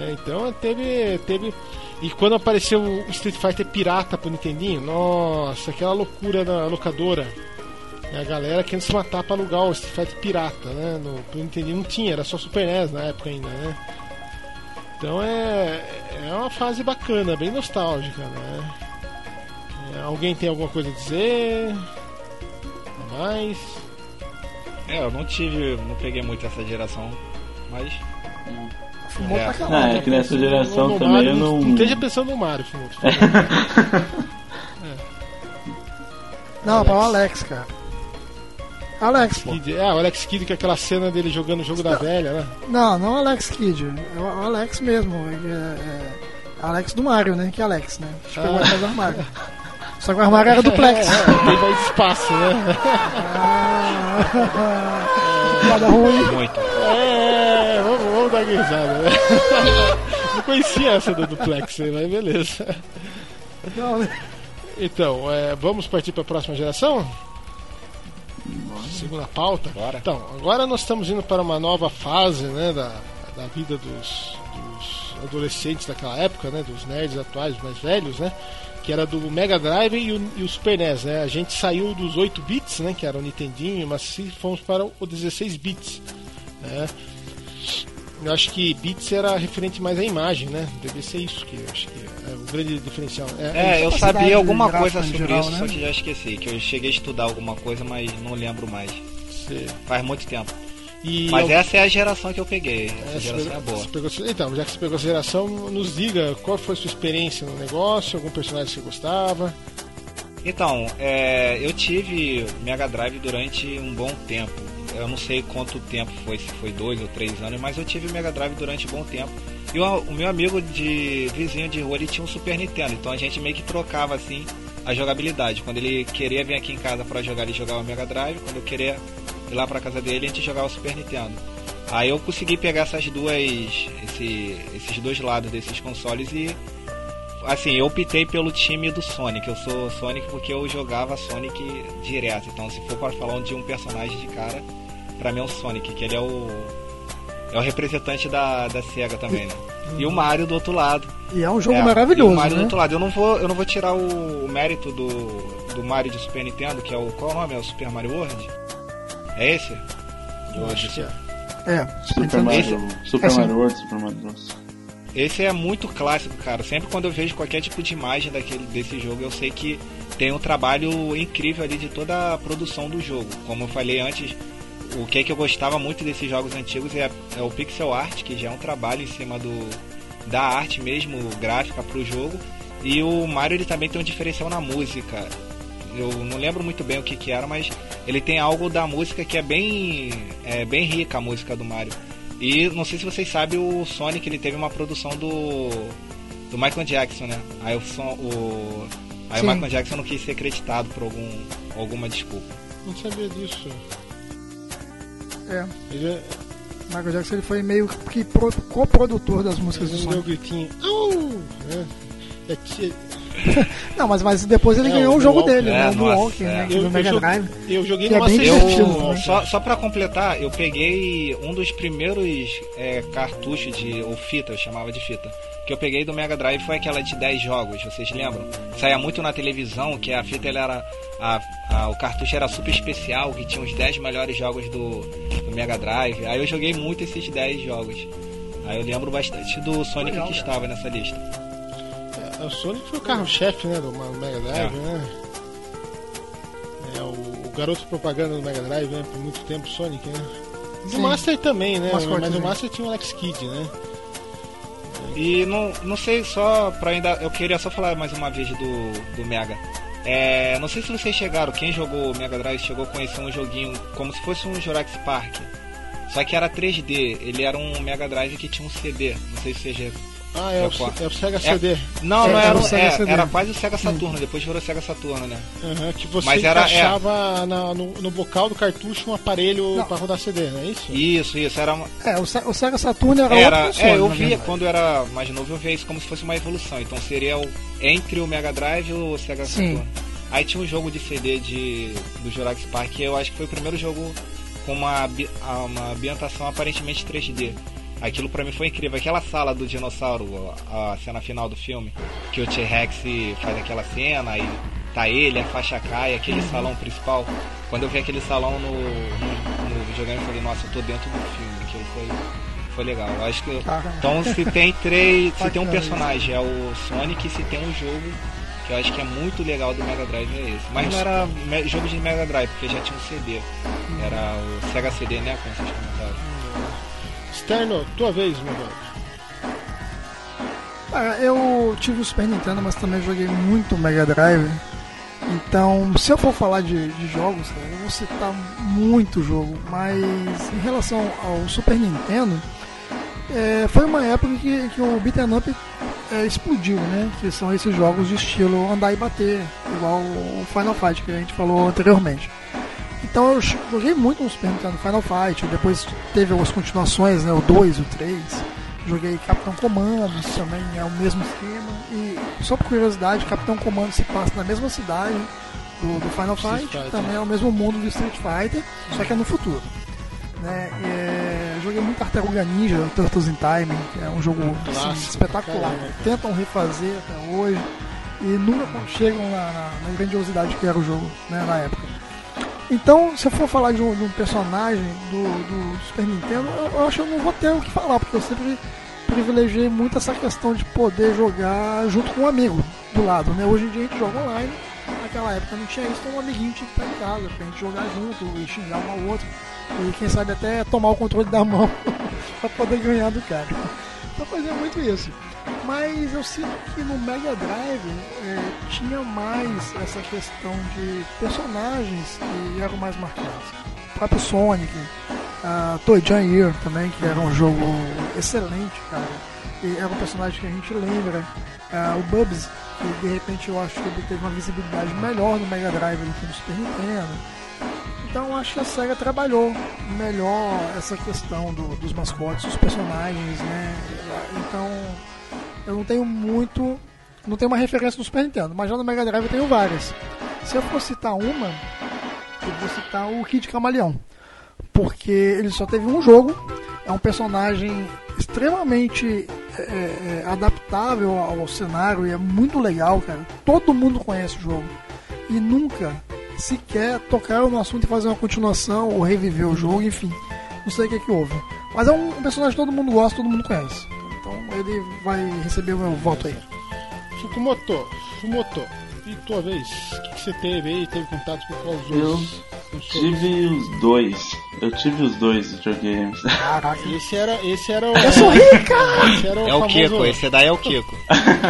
É, então teve, teve. E quando apareceu o Street Fighter pirata pro Nintendinho, nossa, aquela loucura na locadora. E a galera querendo se matar pra alugar o Street Fighter pirata, né? No, pro Nintendinho não tinha, era só Super NES na época ainda, né? Então é, é uma fase bacana, bem nostálgica, né? É, alguém tem alguma coisa a dizer? A mais? É, eu não tive, não peguei muito essa geração, mas Fumou É. pra Não, caralho. é que nessa geração No também Mario, eu não. Não esteja pensando no Mario, Fumuto. Não, para o Alex, cara. Alex, pô. Kidd, ah, o Alex Kidd com aquela cena dele jogando o jogo da velha, né? Não, não Alex Kidd. É o o Alex mesmo. É, é Alex do Mario, né? Que é Alex, né? Acho que Ah. pegou atrás do armário. Só que o armário era duplex. É, ele vai de espaço, né? Piada ruim. muito. É, vamos, uma risada, né? Não conhecia essa do duplex, mas beleza. Não, né? Então, é, vamos partir para a próxima geração? segunda pauta. Bora. Então, agora nós estamos indo para uma nova fase, né, da, da vida dos, dos adolescentes daquela época, né, dos nerds atuais, mais velhos, né, que era do Mega Drive e o, e o Super NES, né. A gente saiu dos 8 bits, né, que era o Nintendinho, mas se fomos para o 16 bits, né. Eu acho que bits era referente mais à imagem, né? Deve ser isso que eu acho que é o grande diferencial. É, eu capacidade sabia alguma coisa sobre geral, isso, né? só que já esqueci. Que eu cheguei a estudar alguma coisa, mas não lembro mais. você- Faz muito tempo. E Mas eu- essa é a geração que eu peguei. Essa É, geração pegou- é boa. pegou- então, já que você pegou essa geração, nos diga qual foi a sua experiência no negócio, algum personagem que você gostava. Então, é, eu tive Mega Drive durante um bom tempo. Eu não sei quanto tempo foi, se foi dois ou três anos, mas eu tive Mega Drive durante um bom tempo. E o, o meu amigo de vizinho de rua ele tinha um Super Nintendo, então a gente meio que trocava assim a jogabilidade. Quando ele queria vir aqui em casa para jogar, ele jogava Mega Drive. Quando eu queria ir lá para casa dele, a gente jogava Super Nintendo. Aí eu consegui pegar essas duas, esse- esses dois lados desses consoles e assim, eu optei pelo time do Sonic. Eu sou Sonic porque eu jogava Sonic direto. Então, se for para falar de um personagem de cara, pra mim é o Sonic, que ele é o é o representante da, da Sega também, né? E o Mario do outro lado. E é um jogo É, e maravilhoso, o Mario do né? outro lado. Eu não vou, eu não vou tirar o, o mérito do, do Mario de Super Nintendo, que é o qual é o nome? É o Super Mario World? É esse? Eu acho que é. É, Super Nintendo- Mario, Super assim- Mario World, Super Mario Bros. Esse é muito clássico, cara. Sempre quando eu vejo qualquer tipo de imagem daquele, desse jogo, eu sei que tem um trabalho incrível ali de toda a produção do jogo. Como eu falei antes, o que, é que eu gostava muito desses jogos antigos é, é o pixel art, que já é um trabalho em cima do, da arte mesmo, gráfica pro jogo. E o Mario ele também tem um diferencial na música. Eu não lembro muito bem o que, que era, mas ele tem algo da música que é bem, é bem rica a música do Mario. E não sei se vocês sabem, o Sonic ele teve uma produção do do Michael Jackson, né? Aí o, som, o aí o. Michael Jackson não quis ser acreditado por algum alguma desculpa. Não sabia disso. É, Ele, é- Michael Jackson ele foi meio que pro- co-produtor das músicas do ele deu um Sonic. gritinho. Au! É. É que- Não, mas, mas depois ele É, ganhou o o jogo dele, É, né? O nossa, Walker, é. né? Eu, do eu Mega joguei, Drive. eu joguei Que é numa bem sessão. divertido, Eu, né? só, só pra completar, eu peguei um dos primeiros é, cartuchos de. ou fita, eu chamava de fita. Que eu peguei do Mega Drive foi aquela de 10 jogos, vocês lembram? Saía muito na televisão, que a fita era. A, a- o cartucho era super especial, que tinha os 10 melhores jogos do, do Mega Drive. Aí eu joguei muito esses 10 jogos. Aí eu lembro bastante do Sonic Legal, que cara. estava nessa lista. É, o Sonic foi o carro-chefe né, do Mega Drive, É. né? É, o, o garoto propaganda do Mega Drive, né? Por muito tempo, Sonic, né? Do Sim. Master também, né? Mascote Mas o. Master tinha o Alex Kidd, né? E não, não sei só pra ainda. Eu queria só falar mais uma vez do, do Mega. É, não sei se vocês chegaram, quem jogou o Mega Drive chegou a conhecer um joguinho como se fosse um Jurassic Park. Só que era 3D, ele era um Mega Drive que tinha um CD. Não sei se vocês. Ah, é, o, é o Sega É. CD. Não, É, não era era, o Sega é, CD. era quase o Sega Saturno, depois virou Sega Saturno, né? Aham, que você Mas era- é. encaixava na- no, no bocal do cartucho um aparelho Não. pra rodar CD, não é isso? Isso, isso, era uma, É, o, o Sega Saturn era, Era, outro console, é, eu via verdade. quando eu era mais novo, eu via isso como se fosse uma evolução. Então seria o, entre o Mega Drive e o Sega Sim. Saturn. Aí tinha um jogo de CD de, do Jurassic Park, que eu acho que foi o primeiro jogo com uma, ambi- a- uma ambientação aparentemente 3D. Aquilo pra mim foi incrível. Aquela sala do dinossauro, a cena final do filme, que o T-Rex faz aquela cena, aí tá ele, a faixa cai, aquele salão principal. Quando eu vi aquele salão no, no, no videogame, eu falei, nossa, eu tô dentro do filme. Aquilo foi, foi legal. Eu acho que. Caramba. Então se tem três. se tem um personagem é o Sonic, se tem um jogo que eu acho que é muito legal do Mega Drive é esse. Mas não era me- jogo de Mega Drive, porque já tinha um CD. Era o Sega CD, né? Como vocês comentaram. Externo, tua vez, meu velho. Ah, eu tive o Super Nintendo, mas também joguei muito Mega Drive. Então, se eu for falar de, de jogos, eu vou citar muito jogo. Mas em relação ao Super Nintendo, é, foi uma época que, que o beat'em up é, explodiu, né? Que são esses jogos de estilo andar e bater, igual o Final Fight que a gente falou anteriormente. Então eu joguei muito no Super Nintendo Final Fight, depois teve algumas continuações, né? O 2, o 3. Joguei Capitão Comando, também é o mesmo esquema. E só por curiosidade, Capitão Comando se passa na mesma cidade do, do Final Fight, Fighter. também é o mesmo mundo do Street Fighter, só que é no futuro. Né? É, joguei muito Tartaruga Ninja, Turtles in Time, que é um jogo assim, espetacular. Tentam refazer até hoje e nunca chegam na, na- na grandiosidade que era o jogo né, na época. Então, se eu for falar de um, de um personagem do, do Super Nintendo, eu, eu acho que eu não vou ter o que falar, porque eu sempre privilegiei muito essa questão de poder jogar junto com um amigo do lado. Né? Hoje em dia a gente joga online, naquela época não tinha isso, então um amiguinho tinha que estar em casa pra gente jogar junto e xingar um ao outro. E quem sabe até tomar o controle da mão pra poder ganhar do cara. Então fazia muito isso. Mas eu sinto que no Mega Drive é, tinha mais essa questão de personagens que eram mais marcantes. O próprio Sonic, a Toy Jam Year também, que era um jogo excelente, cara. E era um personagem que a gente lembra. Ah, o Bubs, que de repente eu acho que ele teve uma visibilidade melhor no Mega Drive do que no Super Nintendo. Então acho que a SEGA trabalhou melhor essa questão do- dos mascotes, dos personagens, né? Então eu não tenho muito. Não tenho uma referência no Super Nintendo, mas já no Mega Drive eu tenho várias. Se eu for citar uma, eu vou citar o Kid Camaleão. Porque ele só teve um jogo, é um personagem extremamente é, é, adaptável ao, cenário e é muito legal, cara. Todo mundo conhece o jogo. E nunca sequer tocaram no assunto e fazer uma continuação ou reviver o jogo, enfim. Não sei o que, que houve. Mas é um personagem que todo mundo gosta, todo mundo conhece. Então ele vai receber o meu voto aí. Fukumoto, Fumoto, e tua vez? O que, que você teve aí? Teve contato com qual Eu os consoles? Tive os dois. Eu tive os dois videogames. Caraca. Esse era, esse era o. Eu sou rica! Esse era o É o famoso Kiko, esse daí é o Kiko.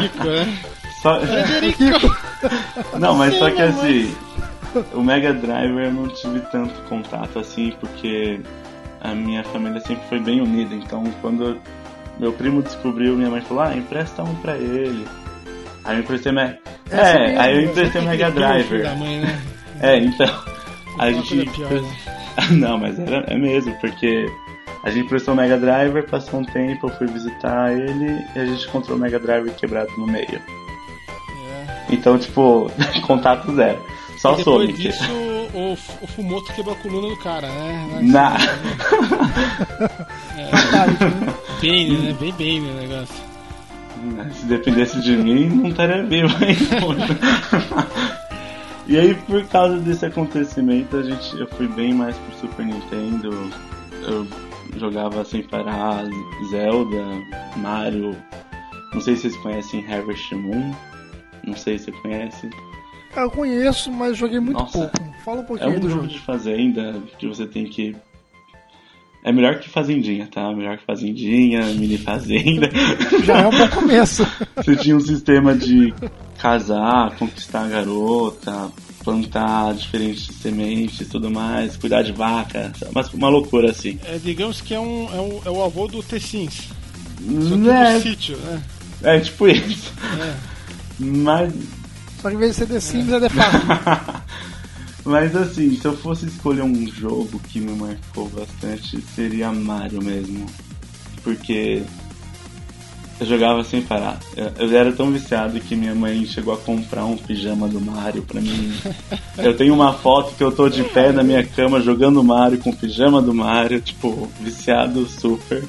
Kiko, né? Só... Frederico! Não, mas só Sim, que mas- assim, o Mega Drive eu não tive tanto contato assim, porque a minha família sempre foi bem unida. Então, quando meu primo descobriu, minha mãe falou: Ah, empresta um pra ele. Aí eu emprestei Mega. Essa É, mesmo, aí eu emprestei o Mega Driver. mãe, né? É, então. A Uma gente. pior, né? Não, mas era, é mesmo, porque a gente emprestou o Mega Driver, passou um tempo, eu fui visitar ele e a gente encontrou o Mega Driver quebrado no meio. É. Então, tipo, contato zero. Só E depois Sonic. disso, o, o Fumoto quebrou a coluna do cara, né? Na... Bane, né? Bem Bane o negócio. Se dependesse de mim, não estaria vivo ainda. e aí, por causa desse acontecimento, a gente, eu fui bem mais pro Super Nintendo. Eu jogava sem parar Zelda, Mario. Não sei se vocês conhecem Harvest Moon. Não sei se você conhece. Eu conheço, mas joguei muito Nossa. pouco. Fala um É pouquinho aí um do jogo jogo. de fazenda que você tem que. É melhor que Fazendinha, tá? Melhor que Fazendinha, mini fazenda. Já é um bom começo. Você tinha um sistema de casar, conquistar a garota, plantar diferentes sementes e tudo mais, cuidar de vaca, mas uma loucura assim. É, digamos que é, um, é, um, é o avô do T-Sims. Só que É, do sítio, né? é tipo isso. Mas, Só que em vez de ser The Sims, é The Farm. mas assim, se eu fosse escolher um jogo que me marcou bastante, seria Mario mesmo. Porque eu jogava sem parar. Eu, eu era tão viciado que minha mãe chegou a comprar um pijama do Mario pra mim. Eu tenho uma foto que eu tô de pé na minha cama jogando Mario com o pijama do Mario, tipo, viciado super.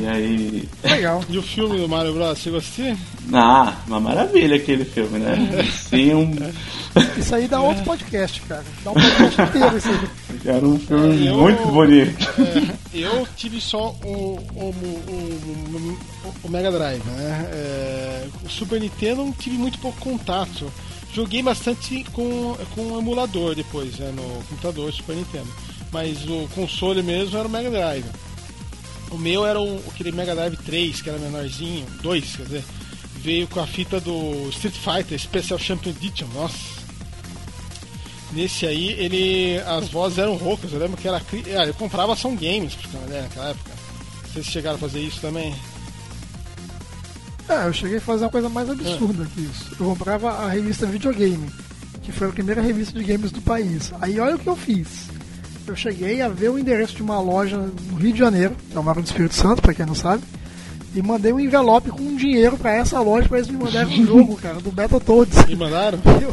E aí. Legal. E o filme do Mario Bros, você gostou? Ah, uma maravilha aquele filme, né? Sim, um, Isso aí dá outro podcast, cara. Dá um podcast inteiro isso aí. era um filme Eu- muito bonito. É, eu tive só o, o, o, o- o Mega Drive, né? É, o Super Nintendo tive muito pouco contato. Joguei bastante com, com o emulador depois, né? No computador Super Nintendo. Mas o console mesmo era o Mega Drive. O meu era o, aquele Mega Drive 3, que era menorzinho, 2, quer dizer, veio com a fita do Street Fighter Special Champion Edition, nossa. Nesse aí, ele. as vozes eram roucas, eu lembro que era. Ah, eu comprava Ação Games, uma ideia, naquela época. Vocês chegaram a fazer isso também? É, eu cheguei a fazer uma coisa mais absurda que isso. Eu comprava a revista Videogame, que foi a primeira revista de games do país. Aí olha o que eu fiz. Eu cheguei a ver o endereço de uma loja no Rio de Janeiro, que eu moro no Espírito Santo, pra quem não sabe, e mandei um envelope com dinheiro pra essa loja pra eles me mandarem um jogo, cara, do Battletoads. E mandaram? Eu,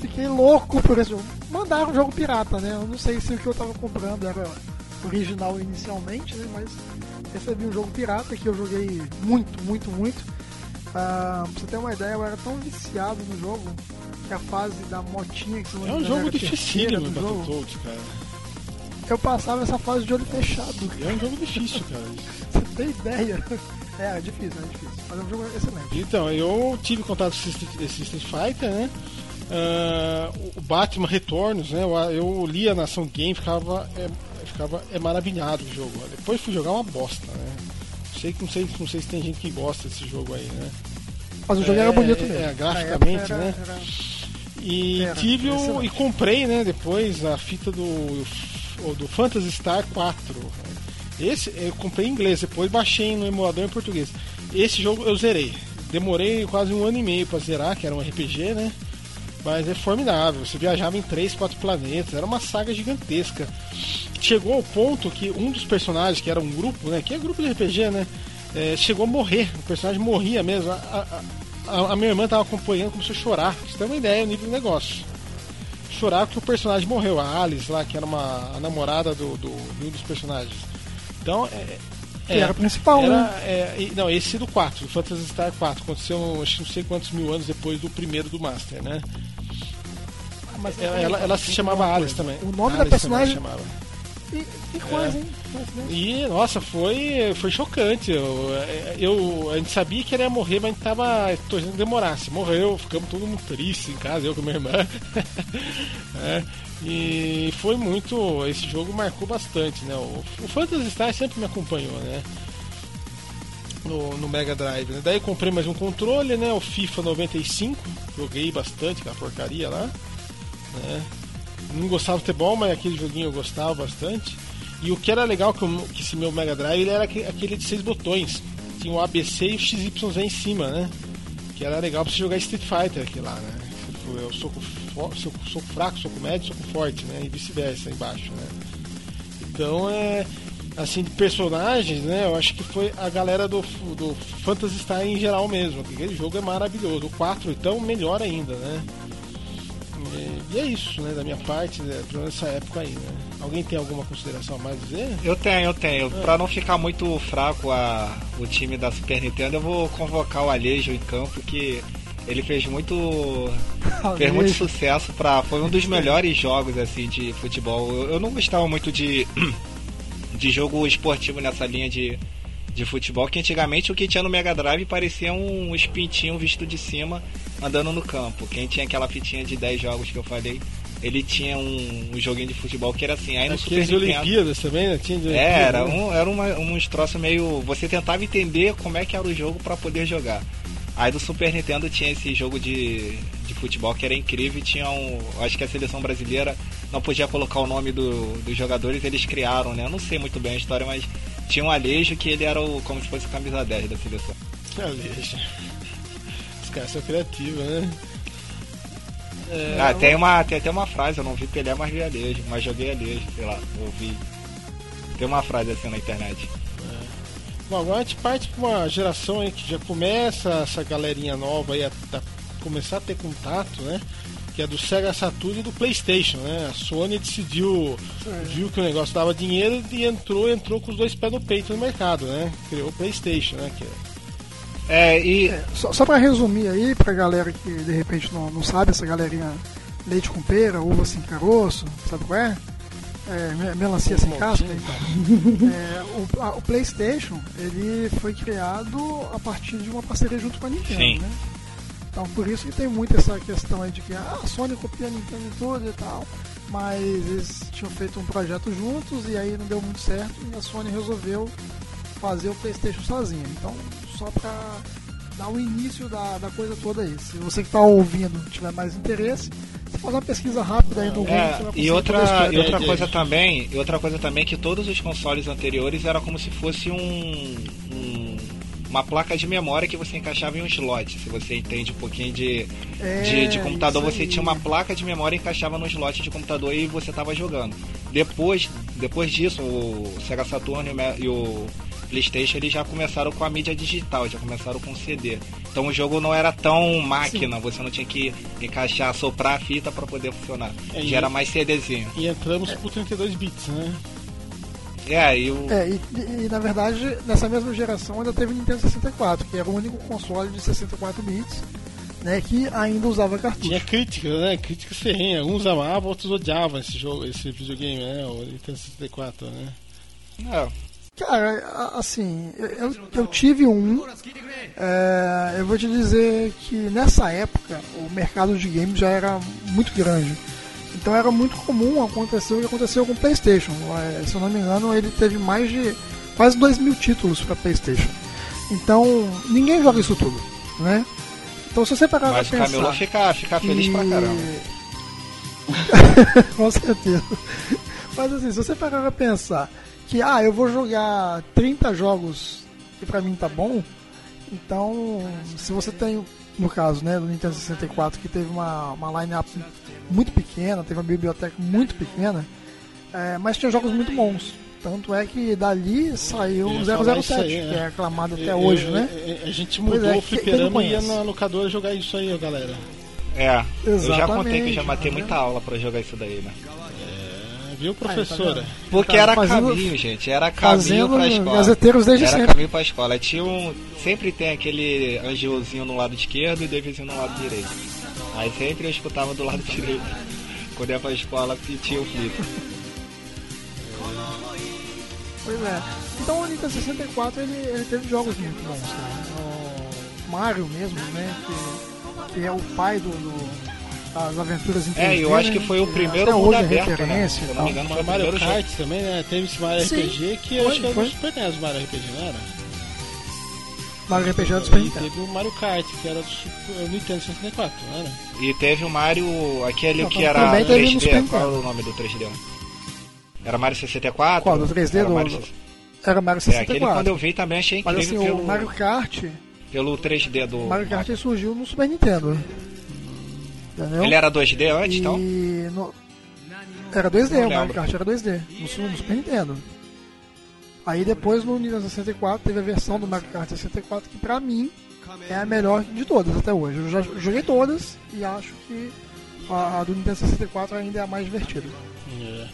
fiquei louco por esse jogo. Mandaram um jogo pirata, né? Eu não sei se o que eu tava comprando era original inicialmente, né? Mas recebi um jogo pirata que eu joguei muito, muito, muito. Ah, pra você ter uma ideia, eu era tão viciado no jogo que a fase da motinha que você É um jogo dificílimo do Battletoads, cara. Eu passava essa fase de olho fechado. É um jogo difícil, cara. Você tem ideia? É, é difícil, é difícil. Mas é um jogo excelente. Então, eu tive contato com esse, Street Fighter, né? Ah, o Batman Retornos, né? Eu, eu li a Nação Game ficava, é, ficava é maravilhado o jogo. Depois fui jogar uma bosta, né? Sei, não, sei, não sei se tem gente que gosta desse jogo aí, né? Mas o jogo É, era bonito é, mesmo. é, graficamente, época né? era- era- E Era, tive o, e comprei, né, depois a fita do o do Phantasy Star 4. Esse eu comprei em inglês, depois baixei no emulador em português. Esse jogo eu zerei. Demorei quase um ano e meio pra zerar, que era um RPG, né? Mas é formidável. Você viajava em três, quatro planetas, era uma saga gigantesca. Chegou ao ponto que um dos personagens, que era um grupo, né? Que é grupo de RPG, né? é, chegou a morrer. O personagem morria mesmo. A, a- a- minha irmã tava acompanhando, começou a chorar. Você ter uma ideia do nível do negócio. Chorar porque o personagem morreu. A Alice lá, que era uma a namorada do, do, um dos personagens. Então, é, Que era o principal, era, né? é, não, esse do 4, o Phantasy Star 4. Aconteceu, acho que não sei quantos mil anos depois do primeiro do Master, né? Mas Ela, ela, ela se chamava Alice também. O nome da Alice também personagem- Que, que coisa, É. hein? Coincidência. E, nossa, foi, foi chocante. Eu, eu, a gente sabia que ele ia morrer, mas a gente tava torcendo que demorasse. Morreu, ficamos todo mundo triste em casa, eu com minha irmã. É, e foi muito. Esse jogo marcou bastante, né? O, o Phantasy Star sempre me acompanhou, né? No, no Mega Drive. Né? Daí eu comprei mais um controle, né? O FIFA 95. Joguei bastante, aquela porcaria lá. Né? Não gostava de futebol, mas aquele joguinho eu gostava bastante. E o que era legal que, o- que esse meu Mega Drive era aque- aquele de seis botões. Tinha o ABC e o XYZ em cima, né? Que era legal pra você jogar Street Fighter aqui lá, né? Tipo, Eu soco, soco, soco fraco, soco médio, soco forte, né? E vice-versa embaixo, né? Então é. Assim, de personagens, né? Eu acho que foi a galera do, do Phantasy Star em geral mesmo. Aquele jogo é maravilhoso. O 4, então, melhor ainda, né? E, é isso, né? Da minha parte, né, nessa época aí, né? Alguém tem alguma consideração a mais a dizer? Eu tenho, eu tenho. Pra não ficar muito fraco a, o time da Super Nintendo, eu vou convocar o Alejo em campo, que ele fez muito. fez muito sucesso para Foi um dos melhores jogos assim de futebol. Eu, eu não gostava muito de, de jogo esportivo nessa linha de, de futebol, que antigamente o que tinha no Mega Drive parecia um espintinho visto de cima andando no campo. Quem tinha aquela fitinha de 10 jogos que eu falei, ele tinha um, um joguinho de futebol que era assim. Aí no Aqueles Super de Nintendo, Olimpíadas também, né? Tinha de é, Olimpíadas, era, um, era uma, uns troços meio. Você tentava entender como é que era o jogo pra poder jogar. Aí do Super Nintendo tinha esse jogo de, de futebol que era incrível e tinha um. Acho que a seleção brasileira não podia colocar o nome do, dos jogadores, eles criaram, né? Eu não sei muito bem a história, mas tinha um Alejo que ele era o, como se fosse o camisa 10 da seleção. Aleja. Os caras são criativos, né? É, ah, tem, uma, tem até uma frase, eu não vi Pelé, mas vi Alejo, mas joguei Alejo, sei lá, ouvi. Tem uma frase assim na internet. Bom, agora a gente parte para uma geração aí que já começa essa galerinha nova aí a, a começar a ter contato, né? Que é do Sega Saturn e do PlayStation, né? A Sony decidiu, viu que o negócio dava dinheiro e entrou, entrou com os dois pés no peito no mercado, né? Criou o PlayStation, né? Que é- É, e. Só, só pra resumir aí, pra galera que de repente não, não sabe, essa galerinha leite com pera, uva sem caroço, sabe qual é? É, me- melancia sem casca. Maltinho. É, o, a- o PlayStation ele foi criado a partir de uma parceria junto com a Nintendo, Sim. né? Então por isso que tem muito essa questão aí de que ah, a Sony copia a Nintendo em tudo e tal, mas eles tinham feito um projeto juntos e aí não deu muito certo e a Sony resolveu fazer o PlayStation sozinha. Então só pra dar o início da, da coisa toda aí. Se você que está ouvindo tiver mais interesse, você faz uma pesquisa rápida aí no Google. É, conseguir e outra, e outra coisa também, e outra coisa também que todos os consoles anteriores era como se fosse um, um- uma placa de memória que você encaixava em um slot. Se você entende um pouquinho de, É, de, de computador, você tinha uma placa de memória e encaixava no slot de computador e você estava jogando. Depois, depois disso, o Sega Saturn e o PlayStation eles já começaram com a mídia digital, já começaram com CD. Então o jogo não era tão máquina, você não tinha que encaixar, soprar a fita para poder funcionar. É, já e- era mais CDzinho. E entramos por 32 bits, né? É, e o. É, e, e, na verdade, nessa mesma geração ainda teve o Nintendo 64, que era o único console de 64 bits, né, que ainda usava cartucho. Tinha críticas, né? Críticas ferrenhas. Uns amavam, outros odiavam esse jogo, esse videogame, né? O Nintendo 64, né? É, Cara, assim, eu, eu tive um. é, eu vou te dizer que nessa época o mercado de games já era muito grande. Então era muito comum acontecer o que aconteceu com o PlayStation. É, Se eu não me engano, ele teve mais de quase 2 mil títulos para PlayStation. Então ninguém joga isso tudo, né? Então se você parar mas pra pensar. Camilo fica, fica feliz pra que- caramba. Com certeza. Mas assim, se você parar pra pensar que, ah, eu vou jogar 30 jogos e pra mim tá bom, então, se você tem, no caso, né, do Nintendo 64, que teve uma, uma line-up muito pequena, teve uma biblioteca muito pequena, é, mas tinha jogos muito bons. Tanto é que dali saiu o ia falar 007, isso aí, né? que é aclamado até Eu- hoje, eu- né? A gente Pois mudou é, o fliperama e ia na locadora jogar isso aí, galera. É, eu já Exatamente, contei que eu já matei muita aula pra jogar isso daí, né? Viu, professora? vendo? Porque Tá era fazendo- caminho, gente. Era caminho pra escola. gazeteiros desde era sempre. caminho pra escola. Tinha um. Sempre tem aquele angelzinho no lado esquerdo e Davidzinho no lado direito. Aí sempre eu escutava do lado direito. Quando ia pra escola e tinha o flip. Pois é. Então o Nintendo 64 ele, ele teve jogos muito bons, cara. O Mario mesmo, né? Que, que é o pai do, do- das aventuras em 3D, É, eu acho que né, foi o que primeiro mundo hoje é aberto, né? referência Se e eu não me engano, foi o Mario Kart jogo. também, né? Teve esse Mario Sim, RPG que foi, eu acho que era foi. do Super NES, Mario RPG, não era? Mario RPG do Super E Nintendo. teve o Mario Kart, que era do Super, Nintendo 64, não era? E teve o Mario, aquele Não, que era também teve no Super 3D. Qual era o nome do 3D? Era Mario 64? Qual, do 3D? Era Do- Mario... Era Mario É, aquele 64. quando eu vi também achei Mas incrível assim, pelo, o Mario Kart, pelo 3D do. Mario Kart ele surgiu no Super Nintendo. Entendeu? Ele era 2D antes, e então? no- Era 2D, Não o Mario. Kart era 2D, no, Su- no Super Nintendo. Aí depois no Nintendo 64 teve a versão do Mario Kart 64 que pra mim é a melhor de todas até hoje. Eu já joguei todas e acho que a, a do Nintendo 64 ainda é a mais divertida. É.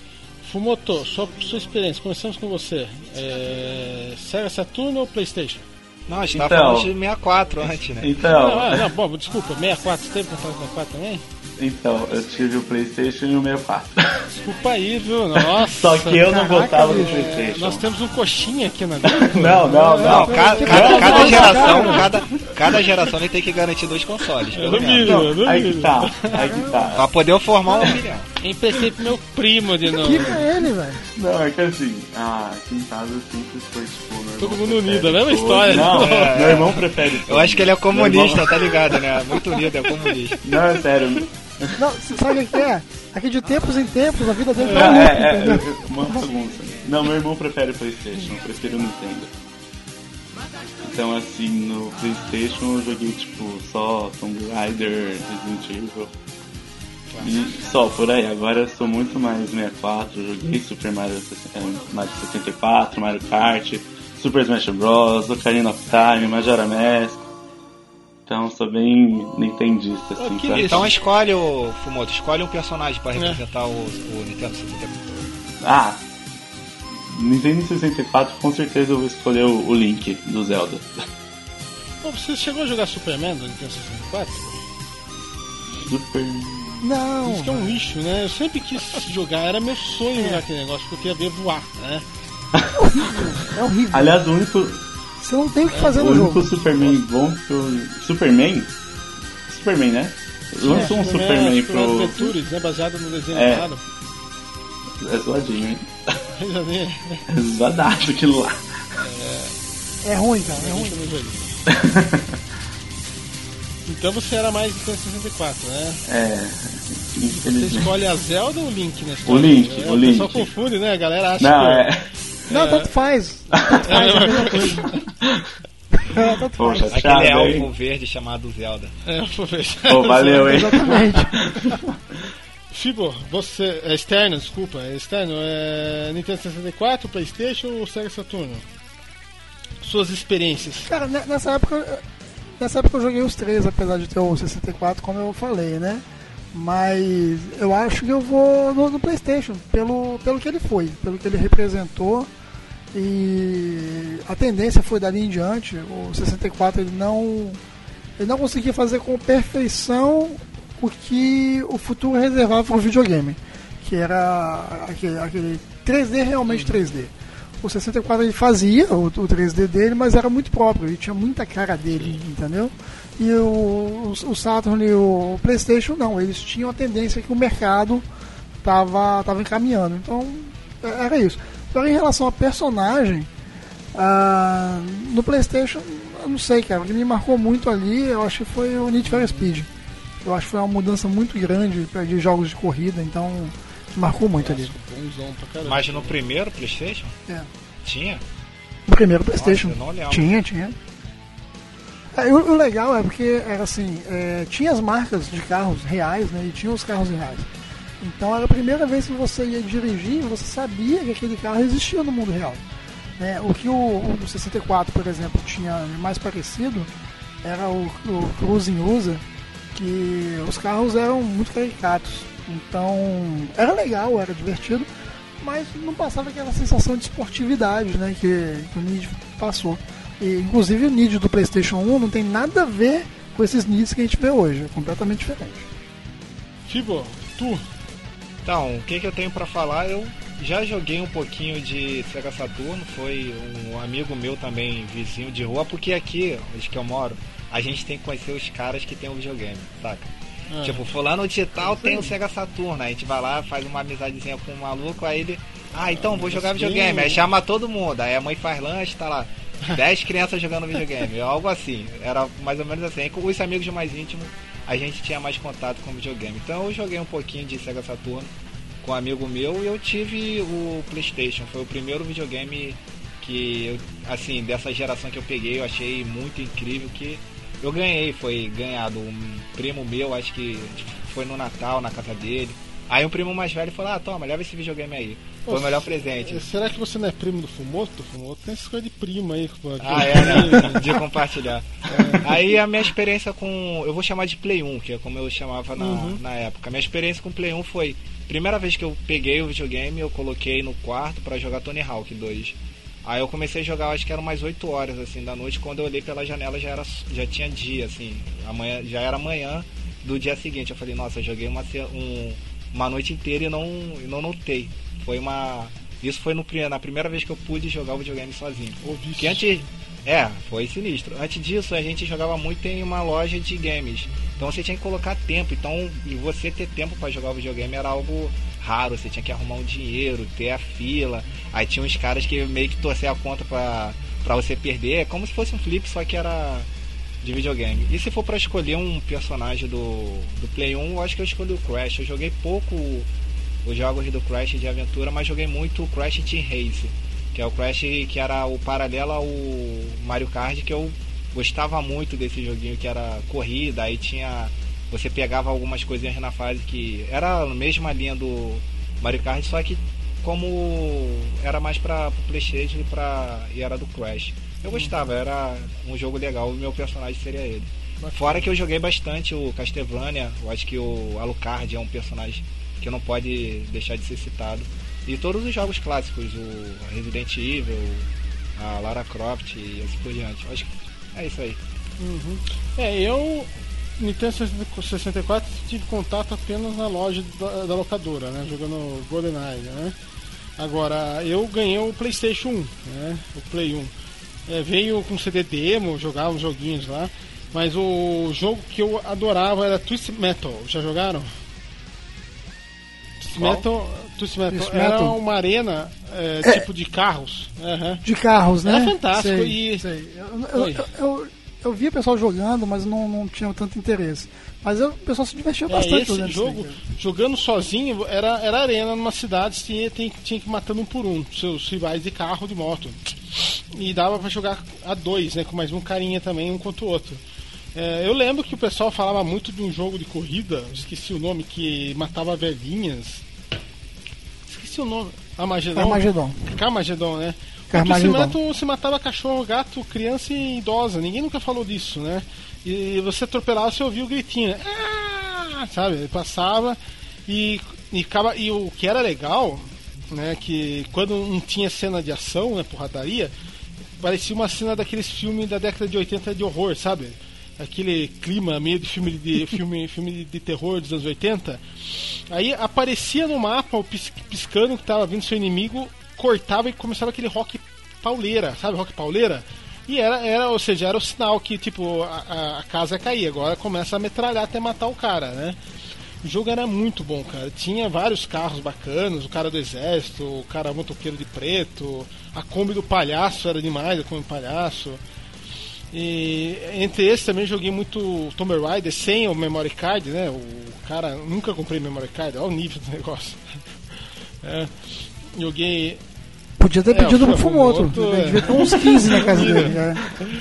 Fumoto, sua, sua experiência, começamos com você. É... Sega Saturn ou Playstation? Não, a gente tava Então. falando de 64 antes, né? Então, Ah, não, bom, desculpa, 64, você teve com 64 também? então, eu tive o Playstation e o 64. Desculpa aí, viu? Nossa. Só que eu não Caraca, gostava do bicho. Playstation. Nós temos um coxinha aqui na Não, não, Não, não. ca- que cada, geração, cada, cada geração ele tem que garantir dois consoles, pelo não menos. vi. Não, não aí vi. que tá, aí que tá. Pra poder eu formar uma opinião. Emprestei pro meu primo de novo. Que é ele, velho? Não, é que assim, ah, aqui em casa sempre foi tipo. meu Todo mundo unido, a mesma todos. história. Não, É, meu é. irmão prefere. Eu acho que ele é comunista, tá ligado, né? Muito unido, é comunista. Não, é sério. Não, sabe o que é? Aqui de tempos em tempos a vida dele Não, tá é, louca, é, entendeu? é uma bagunça. Não, meu irmão prefere Playstation, eu prefiro o Nintendo. Então assim, no Playstation eu joguei tipo só Tomb Raider, Resident Evil. E só por aí, agora eu sou muito mais 64, eu joguei Super Mario, 60 eh, Mario 64, Mario Kart, Super Smash Bros, Ocarina of Time, Majora Mask. Então sou bem nintendista assim, que sabe? Então escolhe o Fumoto, escolhe um personagem pra representar o, o Nintendo 64. Ah, Nintendo 64 com certeza eu vou escolher o, o Link do Zelda. Pô, você chegou a jogar Superman do Nintendo 64? Super. Não, Isso que é um lixo, né? Eu sempre quis jogar, era meu sonho jogar aquele negócio, porque eu queria ver voar, né? é horrível. Aliás, o único, Você não tem o que fazer o no único jogo. Superman bom que eu. Superman? Superman, né? Lançou um Superman pro. Adventures, né? Baseado no desenho É. animado. É zoadinho, hein? É zoadaço aquilo lá. É ruim, cara, é ruim. Então você era mais Nintendo 64, né? É. Você escolhe a Zelda ou o Link na O Link, É, o Link. confunde, né? A galera acha Não, que... é. Não, tanto faz. Tanto faz, é a mesma coisa. É, tanto Poxa, faz. Chato, Aquele hein? elfo verde chamado Zelda. É, vou ver. Pô, valeu, hein? Exatamente. Fibo, você. É externo, desculpa, é externo. É Nintendo 64, Playstation ou Sega Saturno? suas experiências? Cara, ne- nessa época, nessa época eu joguei os três, apesar de ter o 64, como eu falei, né? Mas eu acho que eu vou no, no PlayStation, pelo, pelo que ele foi, pelo que ele representou. E a tendência foi dali em diante. O 64 ele não, ele não conseguia fazer com perfeição o que o futuro reservava para o videogame, que era aquele, aquele 3D realmente 3D. O 64 ele fazia o, o 3D dele, mas era muito próprio, ele tinha muita cara dele, entendeu? E o, o, Saturn e o PlayStation não, eles tinham a tendência que o mercado estava tava encaminhando. Então é- era isso. Agora em relação a personagem, ah, no PlayStation, eu não sei, cara, o que me marcou muito ali, eu acho que foi o Need for Speed. Eu acho que foi uma mudança muito grande de jogos de corrida, então marcou muito ali. Mas no primeiro PlayStation? É. Tinha? No primeiro PlayStation. Nossa, eu não lembro. Tinha, tinha. É, o, o legal é porque era assim, é, tinha as marcas de carros reais, né? E tinha os carros reais. Então era a primeira vez que você ia dirigir, você sabia que aquele carro existia no mundo real. né? o que o, o do 64, por exemplo, tinha mais parecido era o, o Cruising User, que os carros eram muito caricatos. Então era legal, era divertido, mas não passava aquela sensação de esportividade né, que, que o Need passou. E, inclusive o Need do PlayStation 1 não tem nada a ver com esses Needs que a gente vê hoje, é completamente diferente. Fibo, tu. Então, o que, que eu tenho pra falar? Eu já joguei um pouquinho de Sega Saturno, foi um amigo meu também, vizinho de rua, porque aqui, onde que eu moro, a gente tem que conhecer os caras que tem o videogame, saca? Ah, Tipo, fulano de tal tem o Sega Saturno, aí a gente vai lá, faz uma amizadezinha com um maluco, aí ele. Ah, então vou jogar videogame. Aí chama todo mundo, aí a mãe faz lanche, tá lá. 10 crianças jogando videogame, algo assim. Era mais ou menos assim. Com os amigos mais íntimos, a gente tinha mais contato com videogame. Então eu joguei um pouquinho de Sega Saturno com um amigo meu e eu tive o PlayStation. Foi o primeiro videogame que, eu, assim, dessa geração que eu peguei, eu achei muito incrível que eu ganhei. Foi ganhado um primo meu, acho que foi no Natal, na casa dele. Aí um primo mais velho falou: Ah, toma, leva esse videogame aí. Foi o melhor presente. Será que você não é primo do Fumoto? Fumoto tem essas coisas de primo aí. que- Ah, é, né? De compartilhar. Aí a minha experiência com. Eu vou chamar de Play 1, que é como eu chamava na, Uhum. na época. A minha experiência com Play 1 foi. Primeira vez que eu peguei o videogame, eu coloquei no quarto pra jogar Tony Hawk 2. Aí eu comecei a jogar, acho que eram umas 8 horas assim da noite. Quando eu olhei pela janela já, era, já tinha dia, assim. Amanhã, já era manhã do dia seguinte. Eu falei, nossa, eu joguei uma, um- uma noite inteira e não, e não notei. Foi uma. Isso foi no, na primeira vez que eu pude jogar o videogame sozinho. Vício. Que antes. É, foi sinistro. Antes disso, a gente jogava muito em uma loja de games. Então você tinha que colocar tempo. Então, e você ter tempo para jogar o videogame era algo raro. Você tinha que arrumar um dinheiro, ter a fila. Aí tinha uns caras que meio que torcer a conta pra, pra você perder. É como se fosse um flip, só que era de videogame. E se for pra escolher um personagem do, do Play 1, eu acho que eu escolhi o Crash. Eu joguei pouco os jogos do Crash de aventura, mas joguei muito o Crash Team Race, que é o Crash que era o paralelo ao Mario Kart, que eu gostava muito desse joguinho que era corrida, aí tinha você pegava algumas coisinhas na fase que era a mesma linha do Mario Kart, só que como era mais para pro PlayStation e para e era do Crash. Eu gostava, era um jogo legal, o meu personagem seria ele. Fora que eu joguei bastante o Castlevania, eu acho que o Alucard é um personagem que não pode deixar de ser citado. E todos os jogos clássicos, o Resident Evil, a Lara Croft e assim por diante. Eu acho que é isso aí. Uhum. É, eu Nintendo 64 tive contato apenas na loja da, da locadora, né? Jogando GoldenEye, né? Agora, eu ganhei o PlayStation 1, né? O Play 1. É, veio com CD demo, jogava uns joguinhos lá. Mas o jogo que eu adorava era Twist Metal. Já jogaram? Twist Qual? Metal, Twist Metal Twist era Metal? uma arena é, É. tipo de carros. Aham. De carros, né? Era fantástico Sei, e- sei. Eu, eu, eu, eu via o pessoal jogando, mas não, não tinha tanto interesse. Mas eu- o pessoal se divertia É, bastante esse jogo, cara. jogando sozinho, era, era arena numa cidade, tinha, tinha, tinha que ir matando um por um, seus rivais de carro, de moto. E dava pra jogar a dois, né? Com mais um carinha também, um contra o outro. É, eu lembro que o pessoal falava muito de um jogo de corrida, esqueci o nome, que matava velhinhas. Esqueci o nome. Armagedon. Armagedon. Carmageddon, né? Carmageddon. Cimento se matava cachorro, gato, criança e idosa. Ninguém nunca falou disso, né? E você atropelava, você ouvia o gritinho. né? Ah! Sabe? Ele passava e, e, acaba, e o que era legal, né? Que quando não tinha cena de ação, né? Porradaria, parecia uma cena daqueles filmes da década de 80 de horror, sabe? Aquele clima meio de filme de filme, filme de terror dos anos 80. Aí aparecia no mapa o pis- piscando que tava vindo seu inimigo, cortava e começava aquele rock pauleira, sabe? Rock pauleira. E era, era, ou seja, era o sinal que tipo a, a- casa cair. Agora começa a metralhar até matar o cara, né? O jogo era muito bom, cara. Tinha vários carros bacanas, o cara do exército, o cara motoqueiro de preto, a Kombi do palhaço era demais, a Kombi do palhaço. E entre esses também joguei muito Tomb Raider sem o memory card, né? O cara nunca comprei memory card, olha o nível do negócio. É, joguei Podia ter É, pedido pro Fumoto. Fumoto, é. Devia ter uns 15 na casa dele. né?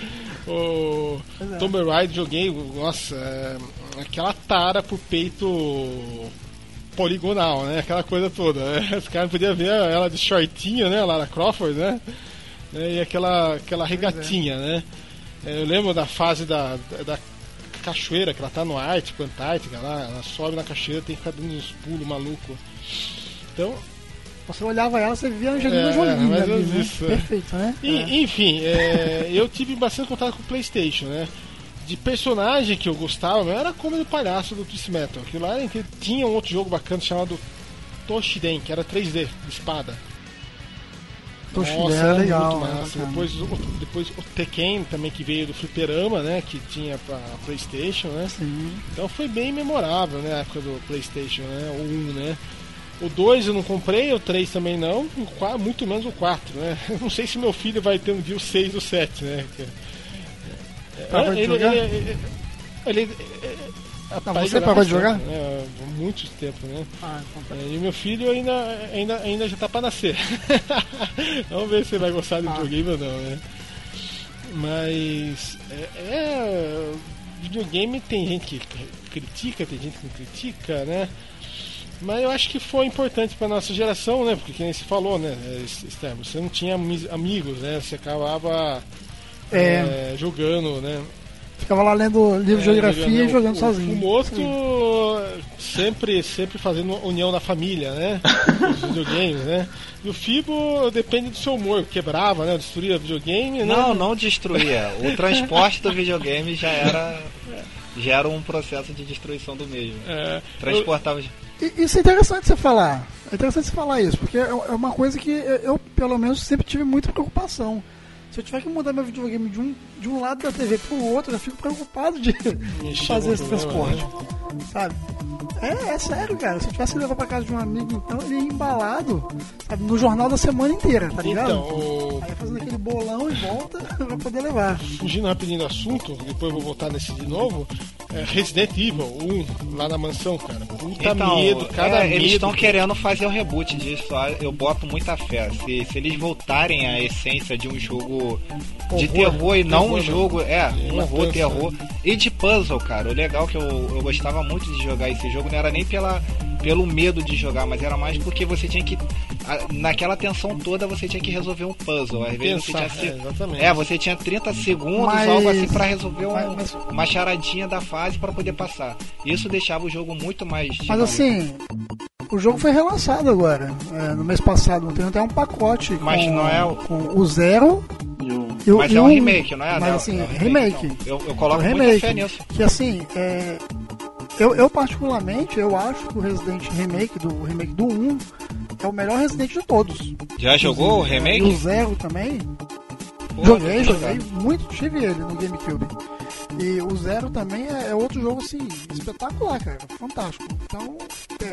o é. Tomb Raider, joguei, nossa, é, aquela tara pro peito poligonal, né? Aquela coisa toda. Né? Os caras podiam ver ela de shortinho, né? Lara Crawford, né? É, E aquela, aquela regatinha, né? É, Eu lembro da fase da, da, da cachoeira, que ela tá no Ártico, Antártica, lá, ela sobe na cachoeira, tem que ficar dando uns pulos malucos. Então, Você olhava ela, você via a Angelina É, Jolie mais ali, ou menos né? isso, é. Perfeito, né? E- Enfim, é, eu tive bastante contato com o PlayStation, né? De personagem que eu gostava, não era como do palhaço do Twist Metal. Aquilo lá era que tinha um outro jogo bacana chamado Toshiden, que era 3D, de espada. Toshiden Nossa, era era legal, muito era massa. bacana. Depois, o- depois o Tekken também, que veio do Fliperama, né? Que tinha pra PlayStation, né? Sim. Então foi bem memorável, né? A época do PlayStation, né? O 1, né? O 2 eu não comprei, o 3 também não, o 4, muito menos o 4, né? Eu não sei se meu filho vai ter um dia o 6 ou o 7, né? Que- Parou de ele, jogar? ele, ele, ele- rapaz, você parou de jogar? Né? Muito tempo, né? Ah, então tá. É, E meu filho ainda, ainda, ainda já tá pra nascer. Vamos ver se ele vai gostar do Ah. videogame ou não, né? Mas é, é, videogame tem gente que critica, tem gente que não critica, né? Mas eu acho que foi importante pra nossa geração, né? Porque que nem se falou, né? Esther, você não tinha ami- amigos, né? Você acabava É. é, jogando, né? Ficava lá lendo livro de É, geografia e jogando o, sozinho. O Moto sempre, sempre fazendo união na família, né? Os videogames, né? E o Fibo depende do seu humor, quebrava, né? Destruía videogame, né? Não, não destruía. O transporte do videogame já era já era um processo de destruição do mesmo. É, Transportava. E- Isso é interessante você falar. É interessante você falar isso, porque é é uma coisa que eu, pelo menos, sempre tive muita preocupação. Se eu tiver que mudar meu videogame de um, de um lado da TV pro outro, eu fico preocupado de Ixi, fazer esse um transporte. Sabe? É, é sério, cara. Se eu tivesse que levar pra casa de um amigo, então, ele ia embalado, sabe, no jornal da semana inteira, tá ligado? Então, o- Aí fazendo aquele bolão e volta pra poder levar. fugindo rapidinho do assunto, depois eu vou voltar nesse de novo. é Resident Evil 1, lá na mansão, cara. Puta Então, medo, cada é, medo. eles estão querendo fazer o reboot disso. Eu boto muita fé. Se, se eles voltarem à essência de um jogo de Horror, terror e não terror, um né? jogo, é, um Uma horror, dança. terror e de puzzle, cara. O legal é que eu, eu gostava muito de jogar esse jogo não era nem pela, pelo medo de jogar, mas era mais porque você tinha que naquela tensão toda você tinha que resolver um puzzle. Às vezes Pensar, você tinha é, exatamente. é, você tinha 30 segundos, Mas- algo assim, pra resolver um- mas- uma charadinha da fase pra poder passar. Isso deixava o jogo muito mais. Mas dinâmico. assim, o jogo foi relançado agora. é, no mês passado, tem até um pacote Mas com, não é o- com o zero E e o Mas e é um remake, não é? Mas Não, assim, é um remake. então. Eu, eu coloco Um muita remake. fé nisso. Que assim, é, eu, eu particularmente, eu acho que o Resident Remake, do o remake do 1, é o melhor Resident de todos. Já jogou o E o remake? Zero também. Pô, joguei, joguei muito, tive ele no GameCube. E o Zero também é, é outro jogo assim, espetacular, cara, fantástico. Então, é,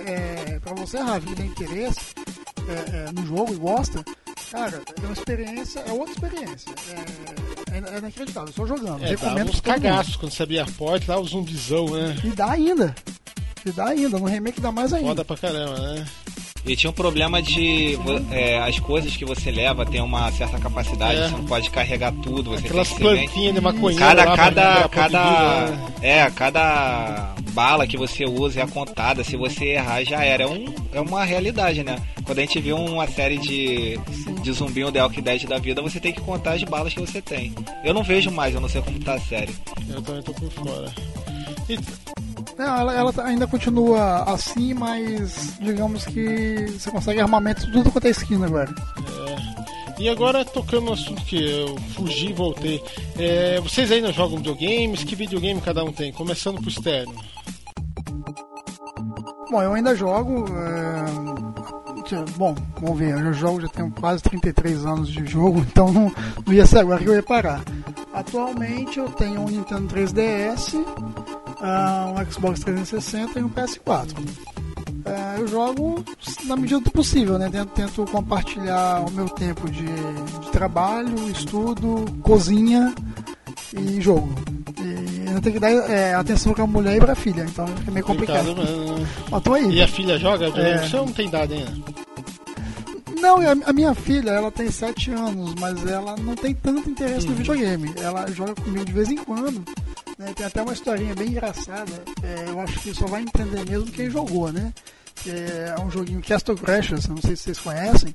é, pra você, Ravi, que tem interesse é, é, no jogo e gosta, cara, é uma experiência, é outra experiência. É, é, é inacreditável, estou jogando. É, recomendo mundo. cagaços quando você abria a porta, lá o zumbizão, né? E dá ainda. E dá ainda, no remake dá mais ainda. Foda pra caramba, né? E tinha um problema de é, as coisas que você leva tem uma certa capacidade, É. você não pode carregar tudo, você Aquelas tem que ser bem- plantinhas de maconheiro Cada, lá cada, cada, é, cada bala que você usa é contada, se você errar já era. É, um, é uma realidade, né? Quando a gente vê uma série de, de zumbi ou The Walking Dead da vida, você tem que contar as balas que você tem. Eu não vejo mais, eu não sei como tá a série. Eu também tô por fora. E, Não, ela, ela ainda continua assim, mas digamos que você consegue armamento tudo quanto é esquina agora. e agora tocando no assunto que eu fugi e voltei. É, vocês ainda jogam videogames? Que videogame cada um tem? Começando pro externo. Bom, eu ainda jogo. é, Bom, vamos ver, eu já jogo, já tenho quase 33 anos de jogo, então não, não ia ser agora que eu ia parar. Atualmente eu tenho um Nintendo 3DS, ah, um Xbox 360 e um PS4. É, eu jogo na medida do possível, né? Tento, tento compartilhar o meu tempo de, de trabalho, estudo, cozinha e jogo. E eu tenho que dar é, atenção pra mulher e pra filha, então é meio complicado. Complicado, mas- Mas tô aí. E a filha joga? É. Você não tem idade ainda. Não, a minha filha, ela tem 7 anos, mas ela não tem tanto interesse no videogame. Ela joga comigo de vez em quando. Né? Tem até uma historinha bem engraçada. É, eu acho que só vai entender mesmo quem jogou, né? Que É um joguinho Castle Crashers, não sei se vocês conhecem.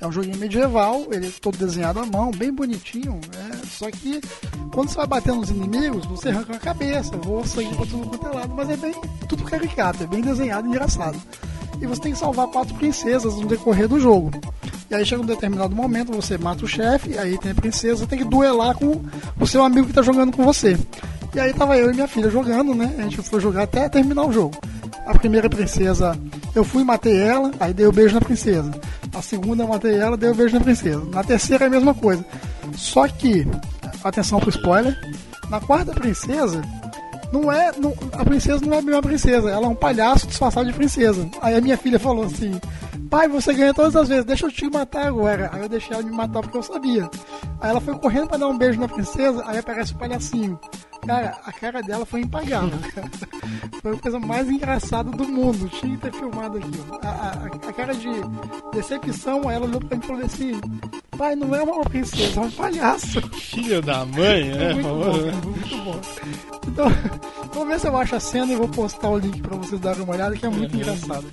É um joguinho medieval, ele é todo desenhado à mão, bem bonitinho, né? Só que quando você vai bater nos inimigos, você arranca a cabeça, voa sangue pra tudo quanto é lado, mas é bem tudo caricato, é bem desenhado e engraçado e você tem que salvar quatro princesas no decorrer do jogo. E aí chega um determinado momento, você mata o chefe, aí tem a princesa, tem que duelar com o seu amigo que tá jogando com você. E aí tava eu e minha filha jogando, né? A gente foi jogar até terminar o jogo. A primeira princesa, eu fui e matei ela, aí dei o um beijo na princesa. A segunda eu matei ela, dei o um beijo na princesa. Na terceira é a mesma coisa. Só que, atenção pro spoiler, na quarta princesa, não é. não- a princesa não é bem uma princesa, ela é um palhaço disfarçado de princesa. Aí a minha filha falou assim: Pai, você ganha todas as vezes, deixa eu te matar agora. Aí eu deixei ela me matar porque eu sabia. Aí ela foi correndo pra dar um beijo na princesa, aí aparece o palhacinho. Cara, a cara dela foi impagável, cara. Foi a coisa mais engraçada do mundo. Tinha que ter filmado aquilo. A, a- a cara de decepção, ela olhou pra mim e falou assim: Pai, não é uma princesa, é um palhaço. Filho da mãe? É muito bom, né? cara, muito bom. Então, vamos ver se eu acho a cena e vou postar o link pra vocês darem uma olhada, que é muito engraçado.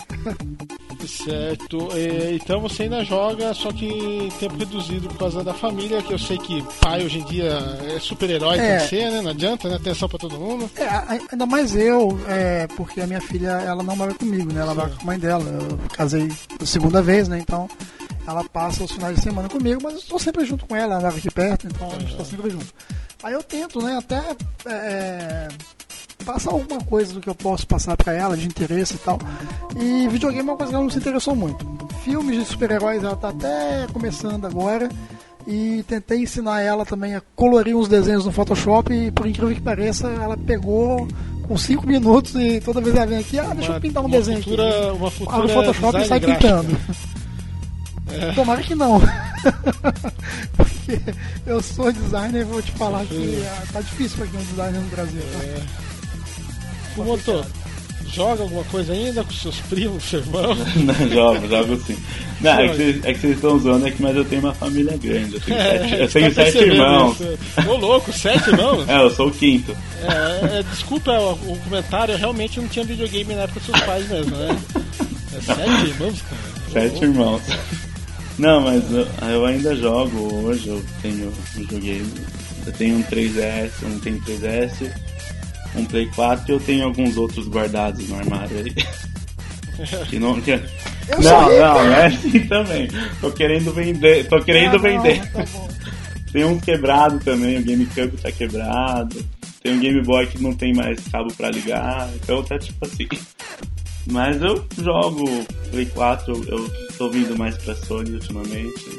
Certo. É, então você ainda joga, só que em tempo reduzido por causa da família, que eu sei que pai hoje em dia é super-herói, É. tem que ser, né? Não adianta, né? Atenção pra todo mundo. É, ainda mais eu, é, porque a minha filha, ela não mora comigo, né? Ela mora com a mãe dela. Eu casei a segunda vez, né? Então, ela passa os finais de semana comigo, mas eu estou sempre junto com ela, ela mora aqui perto, então a gente está sempre junto. Aí eu tento, né? Até é, passar alguma coisa do que eu posso passar pra ela, de interesse e tal. E videogame é uma coisa que ela não se interessou muito. Filmes de super-heróis ela tá até começando agora. E tentei ensinar ela também a colorir uns desenhos no Photoshop e por incrível que pareça, ela pegou com 5 minutos e toda vez ela vem aqui, ah, deixa eu pintar um uma desenho futura, aqui. Uma futura Abre o Photoshop e sai gráfico. pintando. Tomara que não. Porque eu sou designer e vou te falar que ah, tá difícil pra quem é um designer no Brasil. tá? O motor, joga alguma coisa ainda com seus primos, seu irmão? Não, jogo, jogo sim. Não, é que vocês- é que vocês estão zoando aqui, mas eu tenho uma família grande. Eu tenho sete, eu tá tenho sete percebendo irmãos. isso. Ô louco, sete irmãos? É, eu sou o quinto. É, é, desculpa o, comentário, eu realmente não tinha videogame na época dos seus pais mesmo, né? É sete irmãos, cara. Sete irmãos. Não, mas eu, eu ainda jogo hoje, eu tenho um videogame. Eu tenho um 3DS, um tem 3DS, um Play 4 e eu tenho alguns outros guardados no armário aí. Que não, que... Eu não, não, é assim também. Tô querendo vender, tô querendo Ah, não, vender. tá bom. Tem um quebrado também, o GameCube tá quebrado. Tem um Game Boy que não tem mais cabo pra ligar, então tá tipo assim. Mas eu jogo Play 4, eu- eu tô vindo mais pra Sony ultimamente.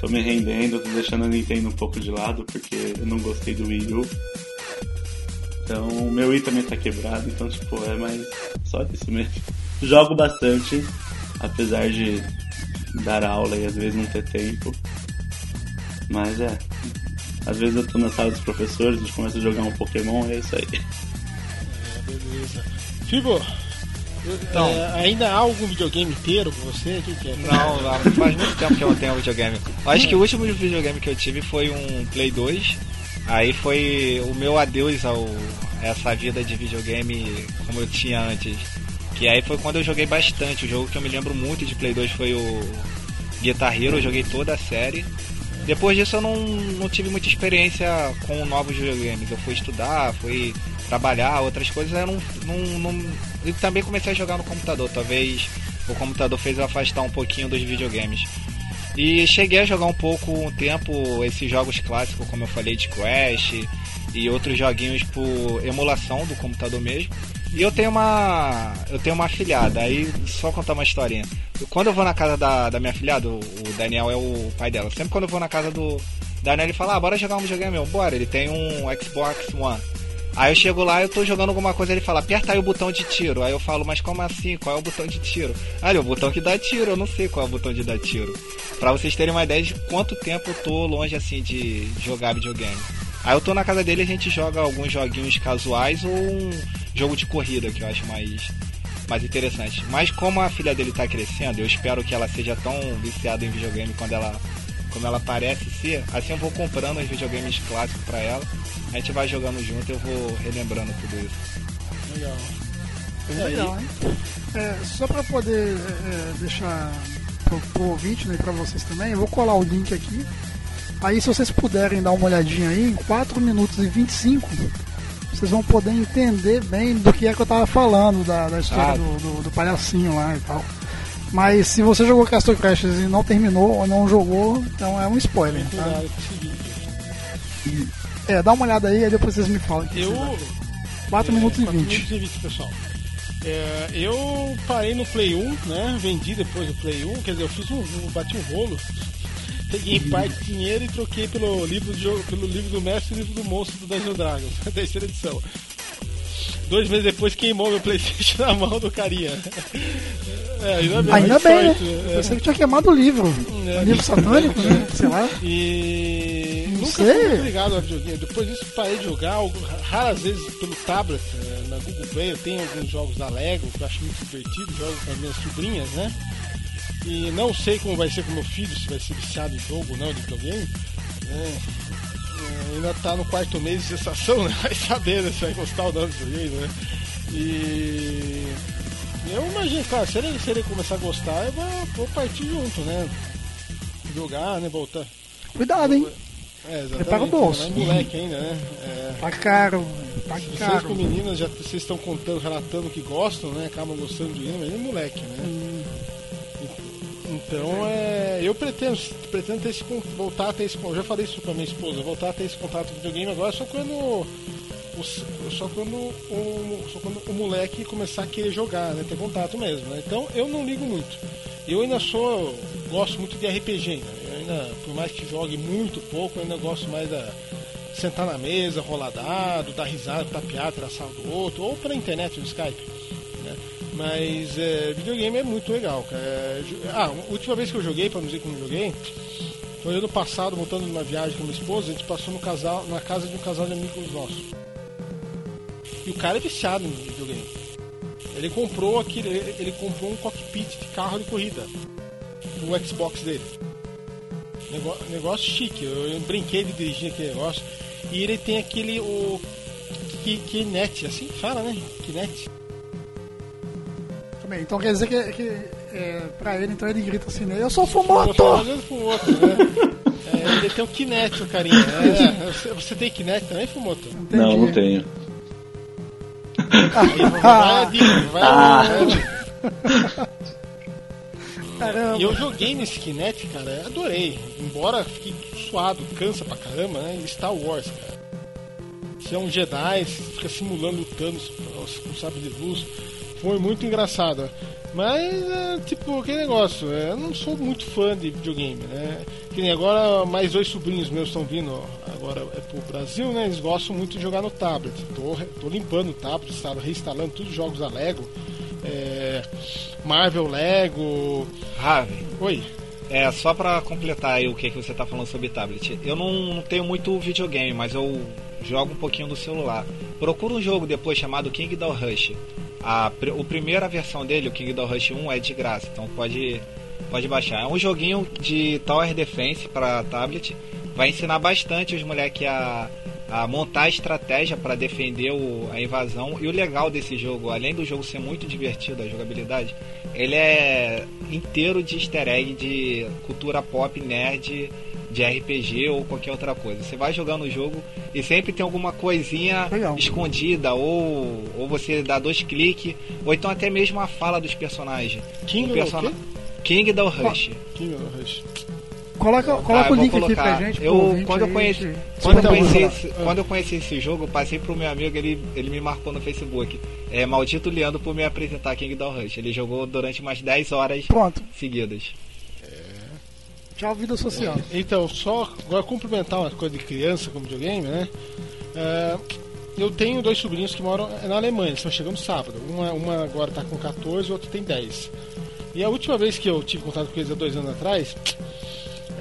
Tô me rendendo, tô deixando a Nintendo um pouco de lado porque eu não gostei do Wii U. Então o meu Wii também tá quebrado, então tipo, é mais só isso mesmo. Jogo bastante, apesar de dar aula e às vezes não ter tempo. Mas é. Às vezes eu tô na sala dos professores, a gente começa a jogar um Pokémon e é isso aí. Beleza. Fibo, Então. é, ainda há algum videogame inteiro com você? O que, que é? Não, não, faz muito tempo que eu não tenho videogame. Eu acho que o último videogame que eu tive foi um Play 2. Aí foi o meu adeus ao, essa vida de videogame como eu tinha antes. Que aí foi quando eu joguei bastante. O jogo que eu me lembro muito de Play 2 foi o Guitar Hero, eu joguei toda a série. Depois disso eu não, não tive muita experiência com novos videogames. Eu fui estudar, fui trabalhar, outras coisas eu não, não, não... E também comecei a jogar no computador. Talvez o computador fez afastar um pouquinho dos videogames. E cheguei a jogar um pouco um tempo esses jogos clássicos, como eu falei, de Crash e outros joguinhos por emulação do computador mesmo. E eu tenho uma. Eu tenho uma afilhada, aí só contar uma historinha. Quando eu vou na casa da, da minha afilhada, o, Daniel é o pai dela. Sempre quando eu vou na casa do Daniel, ele fala, ah, bora jogar um videogame meu, bora, ele tem um Xbox One. Aí eu chego lá, eu tô jogando alguma coisa, ele fala, aperta aí o botão de tiro. Aí eu falo, mas como assim? Qual é o botão de tiro? Ah, o botão que dá tiro, eu não sei qual é o botão de dar tiro. Pra vocês terem uma ideia de quanto tempo eu tô longe assim de jogar videogame. Aí eu tô na casa dele a gente joga alguns joguinhos casuais ou um jogo de corrida que eu acho mais, mais interessante. Mas como a filha dele tá crescendo, eu espero que ela seja tão viciada em videogame quando ela como ela parece ser, assim eu vou comprando os videogames clássicos para ela, a gente vai jogando junto e eu vou relembrando tudo isso. Legal. É legal, hein? É, só para poder é, deixar pro, pro ouvinte né, e para vocês também, eu vou colar o link aqui. Aí se vocês puderem dar uma olhadinha aí, em 4 minutos e 25, vocês vão poder entender bem do que é que eu tava falando, da, da história Ah. do, do, do palhacinho lá e tal. Mas se você jogou Castle Crashers e não terminou ou não jogou, então é um spoiler, tá? Seguinte. É, dá uma olhada aí, aí depois vocês me falam. Eu. vocês acham. 4 minutos e 4 20. minutos e 20, pessoal. É, eu parei no Play 1, né? Vendi depois do Play 1, quer dizer, eu fiz um, um bati um rolo. Peguei em parte de dinheiro e troquei pelo livro, jogo- pelo livro do mestre e livro do monstro do Dungeons Dragons, a terceira edição. Dois meses depois queimou meu Playstation na mão do carinha. É, ainda bem, Ainda bem, sorte, né? Eu sei que tinha queimado o livro. É. Livro satânico, né? Sei lá. E nunca sei. fui muito ligado a videogame. Depois disso parei de jogar, raras vezes pelo tablet, eh, na Google Play. Eu tenho alguns jogos da Lego que eu acho muito divertido, jogo com as minhas sobrinhas, né? E não sei como vai ser com meu filho, se vai ser viciado em jogo ou não de videogame. né? Eh, ainda tá no quarto mês de gestação, né? Vai saber né, se vai gostar ou não do videogame, né? E eu imagino, cara, se ele, se ele começar a gostar, eu vou, vou partir junto, né? Jogar, né? Voltar. Cuidado, hein? É, exatamente. Prepara o bolso. É moleque ainda, né? É, Tá caro, tá vocês com caro. meninas já vocês estão contando, relatando que gostam, né? Acabam gostando de mas é moleque, né? Hum. Então é. Eu pretendo, pretendo ter esse, voltar a ter esse. Eu já falei isso pra minha esposa, voltar a ter esse contato com videogame agora só quando. Só quando, o, só quando o moleque começar a querer jogar, né? Ter contato mesmo. Né? Então eu não ligo muito. Eu ainda sou. gosto muito de RPG. Eu ainda, por mais que jogue muito pouco, eu ainda gosto mais da. Sentar na mesa, rolar dado, dar risada, tapear, tirar sarro do outro, ou pela internet, no Skype. né? Mas é, videogame é muito legal, cara. É, ah, a última vez que eu joguei, pra não dizer que não joguei, foi ano passado, voltando numa viagem com minha esposa, a gente passou no casal, na casa de um casal de amigos nossos. E o cara é viciado em videogame. Ele comprou aquele. Ele, comprou um cockpit de carro de corrida. O Xbox dele. Nego- negócio chique, eu, eu brinquei de dirigir aquele negócio. E ele tem aquele. o. Ki- Kinect, assim fala, né? Kinect. Também. Então quer dizer que, que é, pra ele, então ele grita assim, né? Eu sou fumoto! fazendo com o outro, né? É, ele tem o Kinect, o carinha. É, você, você tem Kinect também, Fumoto? Não, não tenho. Vai a dica, vai. Caramba. E eu joguei nesse Kinect, cara, adorei. Embora fique suado, cansa pra caramba, né? Star Wars, cara. Você é um Jedi, você fica simulando o Thanos com sabre de luz. Foi muito engraçado. Mas, é, tipo, aquele negócio, é, eu não sou muito fã de videogame, né? Que nem agora, mais dois sobrinhos meus estão vindo ó, agora é pro Brasil, né? Eles gostam muito de jogar no tablet. Tô, tô limpando o tablet, instalo- reinstalando todos os jogos da Lego. É, Marvel, Lego. Raven, Oi. é só pra completar aí o que, que você tá falando sobre tablet. Eu não, não tenho muito videogame, mas eu jogo um pouquinho do celular. Procura um jogo depois chamado Kingdom Rush. A, o primeira versão dele, o Kingdom Rush 1, é de graça, então pode, pode baixar. É um joguinho de Tower Defense para tablet. Vai ensinar bastante os moleques a, a montar estratégia para defender o, a invasão. E o legal desse jogo, além do jogo ser muito divertido, a jogabilidade, ele é inteiro de easter egg de cultura pop, nerd, de RPG ou qualquer outra coisa. Você vai jogando o jogo e sempre tem alguma coisinha Legal. escondida, ou, ou você dá dois cliques, ou então até mesmo a fala dos personagens. King o do persona... quê? King da Rush. King Rush. Coloca, coloca Ah, eu o vou link aqui colocar. pra gente. Eu, ouvinte quando, eu conheci, gente. quando, eu conheci esse, quando eu conheci esse jogo, eu passei pro meu amigo, ele, ele me marcou no Facebook. É Maldito Leandro por me apresentar King da Rush. Ele jogou durante umas 10 horas Pronto. seguidas. Tchau, vida social. Então, só agora complementar uma coisa de criança com videogame, né? É, eu tenho dois sobrinhos que moram na Alemanha, estão chegando sábado. Uma, uma agora está com 14 e outra tem 10. E a última vez que eu tive contato com eles há dois anos atrás,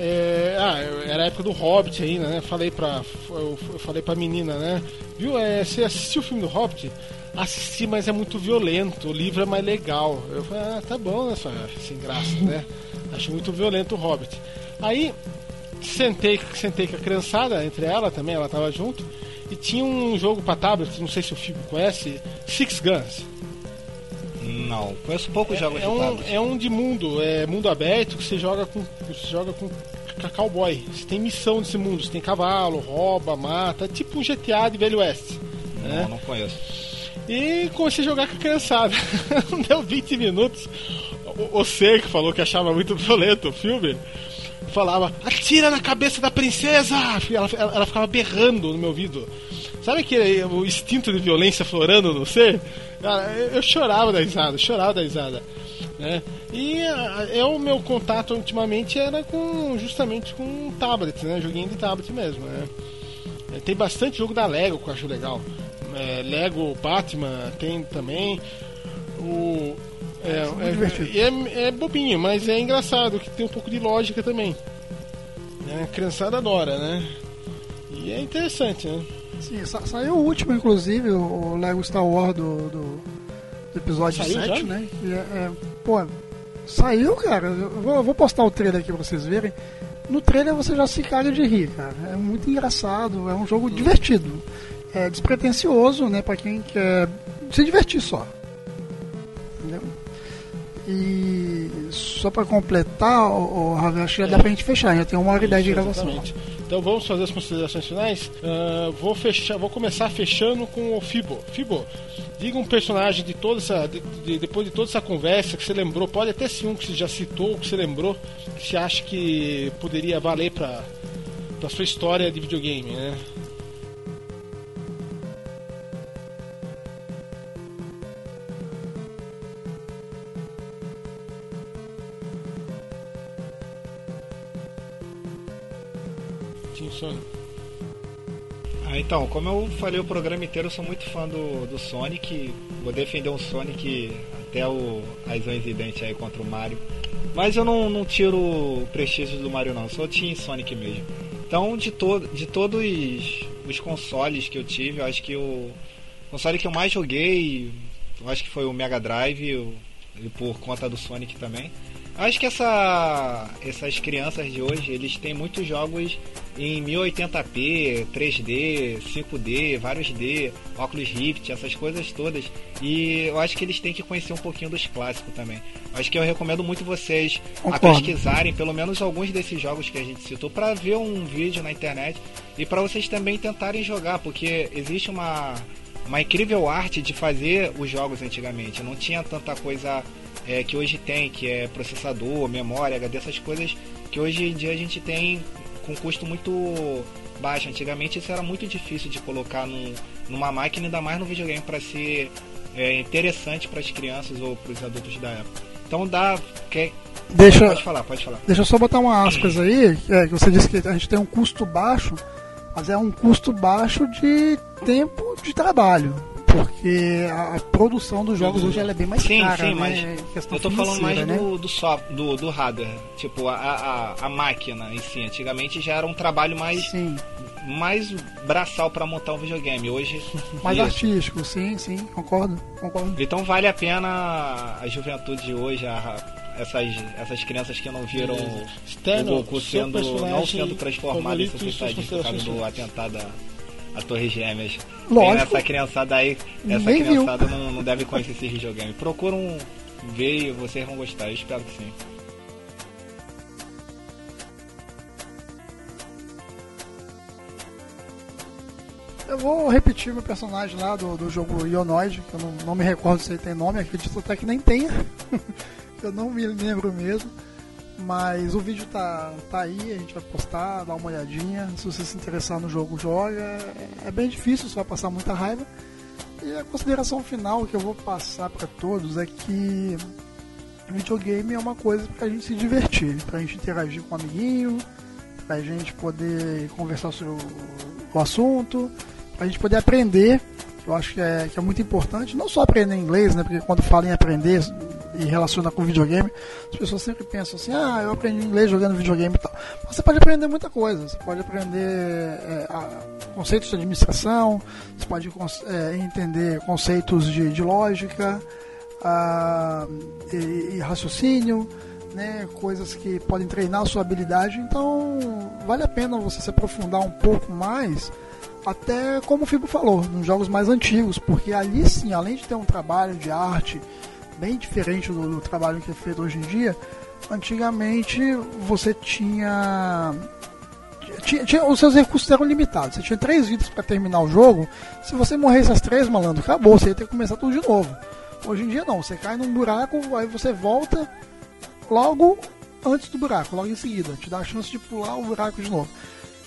é, ah, era a época do Hobbit ainda, né? Falei pra, eu, falei pra menina, né? Viu, é, você assistiu o filme do Hobbit? Assisti, mas é muito violento, o livro é mais legal. Eu falei, ah, tá bom, né, sem graça, né? Acho muito violento o Hobbit. Aí, sentei, sentei com a criançada, entre ela também, ela tava junto, e tinha um jogo pra tablet, não sei se o Fibo conhece, Six Guns. Não, conheço poucos jogos É de um, tablet. é um de mundo, é mundo aberto que você joga com. Você joga com cowboy. Você tem missão nesse mundo, você tem cavalo, rouba, mata, é tipo um GTA de Velho Oeste. né? Não, não conheço. E comecei a jogar com a criançada. Não deu 20 minutos. O, o Ser, que falou que achava muito violento o filme, falava: Atira na cabeça da princesa! Ela, ela, ela ficava berrando no meu ouvido. Sabe aquele o instinto de violência florando no ser? Cara, eu, chorava da risada, chorava da risada. Né? E ah, é o meu contato ultimamente era com justamente com tablet, né? Joguinho de tablet mesmo, né? É, Tem bastante jogo da Lego que eu acho legal. É, Lego Batman tem também. O. É, é, é, é bobinho, mas é engraçado, que tem um pouco de lógica também. Né? A criançada adora, né? E é interessante, né? Sim, sa- saiu o último, inclusive, o Lego Star Wars do, do, do episódio Saiu 7, já? né? E é, é, pô, saiu, cara. Eu vou, eu vou postar o trailer aqui pra vocês verem. No trailer você já se caga de rir, cara. É muito engraçado, é um jogo divertido. É despretensioso, né, pra quem quer se divertir só. E só pra completar, o, o Ravel, acho que já dá pra gente fechar, já tem uma hora e dez de gravação. exatamente. Então vamos fazer as considerações finais. Ah, vou fechar, vou começar fechando com o Fibo. Fibo, diga um personagem de toda essa, de- de- depois de toda essa conversa que você lembrou, pode até ser um que você já citou, que você lembrou, que você acha que poderia valer para para sua história de videogame, né? Ah, então, como eu falei o programa inteiro, eu sou muito fã do, do Sonic. Vou defender o Sonic até o, as unhas e dentes aí contra o Mario. Mas eu não, não tiro o prestígio do Mario não, eu sou Team Sonic mesmo. Então, de, to de todos os consoles que eu tive, eu acho que o console que eu mais joguei, eu acho que foi o Mega Drive, o- e por conta do Sonic também. Acho que essa, essas crianças de hoje, eles têm muitos jogos em 1080p, 3D, 5D, vários D, óculos Rift, essas coisas todas. E eu acho que eles têm que conhecer um pouquinho dos clássicos também. Acho que eu recomendo muito vocês pesquisarem pelo menos alguns desses jogos que a gente citou para ver um vídeo na internet e para vocês também tentarem jogar, porque existe uma uma incrível arte de fazer os jogos antigamente. Não tinha tanta coisa é, que hoje tem, que é processador, memória, HD, essas coisas que hoje em dia a gente tem com custo muito baixo. Antigamente isso era muito difícil de colocar num, numa máquina, ainda mais no videogame, para ser é, interessante para as crianças ou para os adultos da época. Então dá. Quer, Deixa, Pode falar, pode falar. Deixa eu só botar uma aspas aí, é, que você disse que a gente tem um custo baixo, mas é um custo baixo de tempo de trabalho. Porque a, a produção dos jogos hoje ela é bem mais Sim, cara, sim, né? mas questão eu tô falando mais né? do, do, soft, do, do hardware, tipo a, a, a máquina em si. Antigamente já era um trabalho mais, Sim, mais braçal para montar um videogame. Hoje, mais isso. artístico, sim, sim, concordo, concordo. Então vale a pena a juventude de hoje, a- essas, essas crianças que não viram Externo, o Goku sendo, não sendo transformado em e Saiyajin por causa do considerações atentado a Torre Gêmeas. Lógico. Essa criançada aí, essa Nem criançada não, não deve conhecer esse videogame. Procuram ver e vocês vão gostar, eu espero que sim. Eu vou repetir meu personagem lá do, do jogo Ionoid, que eu não, não me recordo se ele tem nome, acredito até que nem tenha. eu não me lembro mesmo. Mas o vídeo tá, tá aí, a gente vai postar, dá uma olhadinha. Se você se interessar no jogo, joga. É, é bem difícil, você vai passar muita raiva. E a consideração final que eu vou passar para todos é que videogame é uma coisa pra gente se divertir, pra gente interagir com um amiguinho, pra gente poder conversar sobre o, assunto, pra gente poder aprender. Eu acho que é, que é muito importante, não só aprender inglês, né? Porque quando fala em aprender e relaciona com videogame, as pessoas sempre pensam assim, ah, eu aprendi inglês jogando videogame e tal. Mas você pode aprender muita coisa, você pode aprender é, a- conceitos de administração, você pode é, entender conceitos de, de lógica ah, e, e raciocínio, né, coisas que podem treinar a sua habilidade, então vale a pena você se aprofundar um pouco mais até como o Fibo falou, nos jogos mais antigos, porque ali sim, além de ter um trabalho de arte bem diferente do, do trabalho que é feito hoje em dia, antigamente você tinha, tinha, tinha- os seus recursos eram limitados. Você tinha três vidas para terminar o jogo. Se você morresse as três, malandro, acabou. Você ia ter que começar tudo de novo. Hoje em dia não. Você cai num buraco, aí você volta logo antes do buraco, logo em seguida. Te dá a chance de pular o buraco de novo.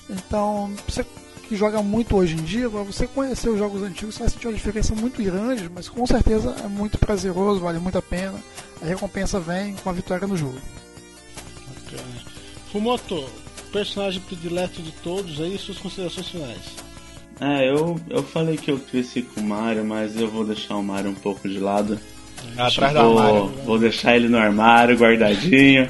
Então, você que joga muito hoje em dia, para você conhecer os jogos antigos, você vai sentir uma diferença muito grande, mas com certeza é muito prazeroso, vale muito a pena. A recompensa vem com a vitória no jogo. Bacana. Fumoto, personagem predileto de todos aí, suas considerações finais. É, eu, eu falei que eu cresci com o Mario, mas eu vou deixar o Mario um pouco de lado. Atrás do vou, armário. vou deixar ele no armário, guardadinho.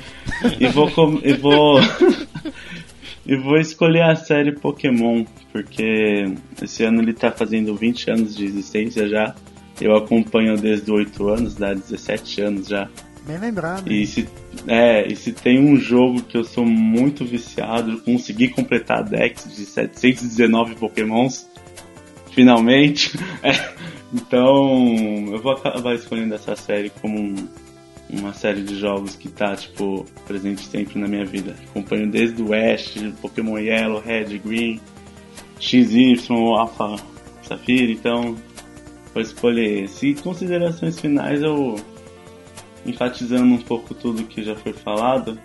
e vou. com- E vou. e vou escolher a série Pokémon, porque esse ano ele tá fazendo 20 anos de existência já. Eu acompanho desde 8 anos, dá 17 anos já. Bem lembrado. E se, é, e se tem um jogo que eu sou muito viciado, consegui completar a Dex de 719 Pokémons, finalmente. É, então, eu vou acabar escolhendo essa série como um- uma série de jogos que tá, tipo, presente sempre na minha vida. Acompanho desde o Ash, Pokémon Yellow, Red, Green, XY, Alpha, Safira, então vou escolher esse. E considerações finais eu enfatizando um pouco tudo que já foi falado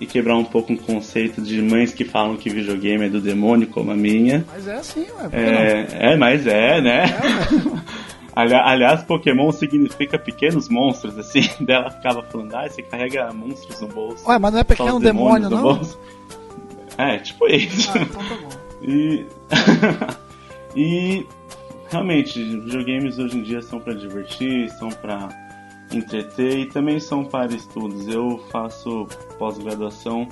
e quebrar um pouco um conceito de mães que falam que videogame é do demônio, como a minha. Mas é assim, ué. É, é mas é, né? Ali- Aliás, Pokémon significa pequenos monstros, assim. Dela ficava falando, ah, você carrega monstros no bolso. Ué, mas não é pequeno os demônio, não? bolso. É, tipo isso. Ah, então tá bom. E, e realmente, videogames hoje em dia são para divertir, são para entreter e também são para estudos. Eu faço pós-graduação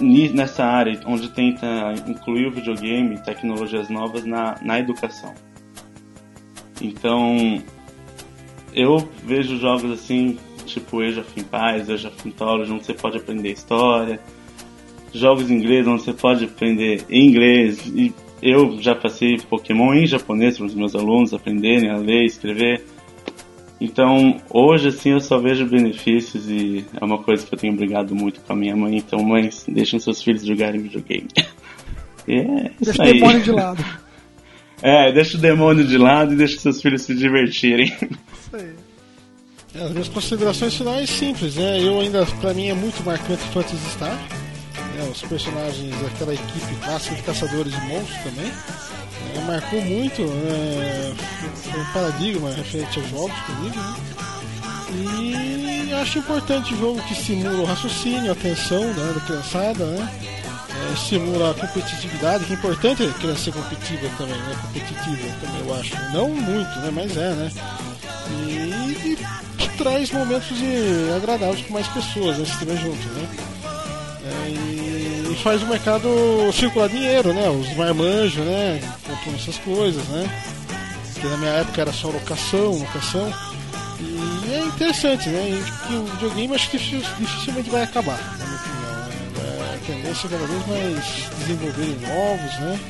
nessa área, onde tenta incluir o videogame e tecnologias novas na, na educação. Então, eu vejo jogos assim, tipo Age of Empires, Age of Mythology, onde você pode aprender história, jogos em inglês onde você pode aprender inglês e eu já passei Pokémon em japonês para os meus alunos aprenderem a ler e escrever. Então, hoje assim eu só vejo benefícios e é uma coisa que eu tenho brigado muito com a minha mãe. Então, mães, deixem seus filhos jogarem videogame. É isso Deixa o aí. demônio de lado. É, deixa o demônio de lado e deixa seus filhos se divertirem. Isso aí. É, as minhas considerações finais simples, né? Eu ainda, pra mim, é muito marcante Phantasy Star. né? Os personagens daquela equipe clássica de caçadores de monstros também. É, marcou muito, né? foi um paradigma referente aos jogos comigo, né? E acho importante jogo que estimula o raciocínio, a atenção né, da criançada, né? É, estimula a competitividade, que é importante a criança ser competitiva também, né? Competitiva também, eu acho. Não muito, né? Mas é, né? E, e traz momentos de, agradáveis com mais pessoas, né? Se estiver junto, né? É, e, faz o mercado circular dinheiro, né? Os marmanjos, né? Compram essas coisas, né? Que na minha época era só locação, locação. E é interessante, né? E que o videogame acho que dificil- dificilmente vai acabar, né? Tendência é cada vez mais desenvolverem novos, né?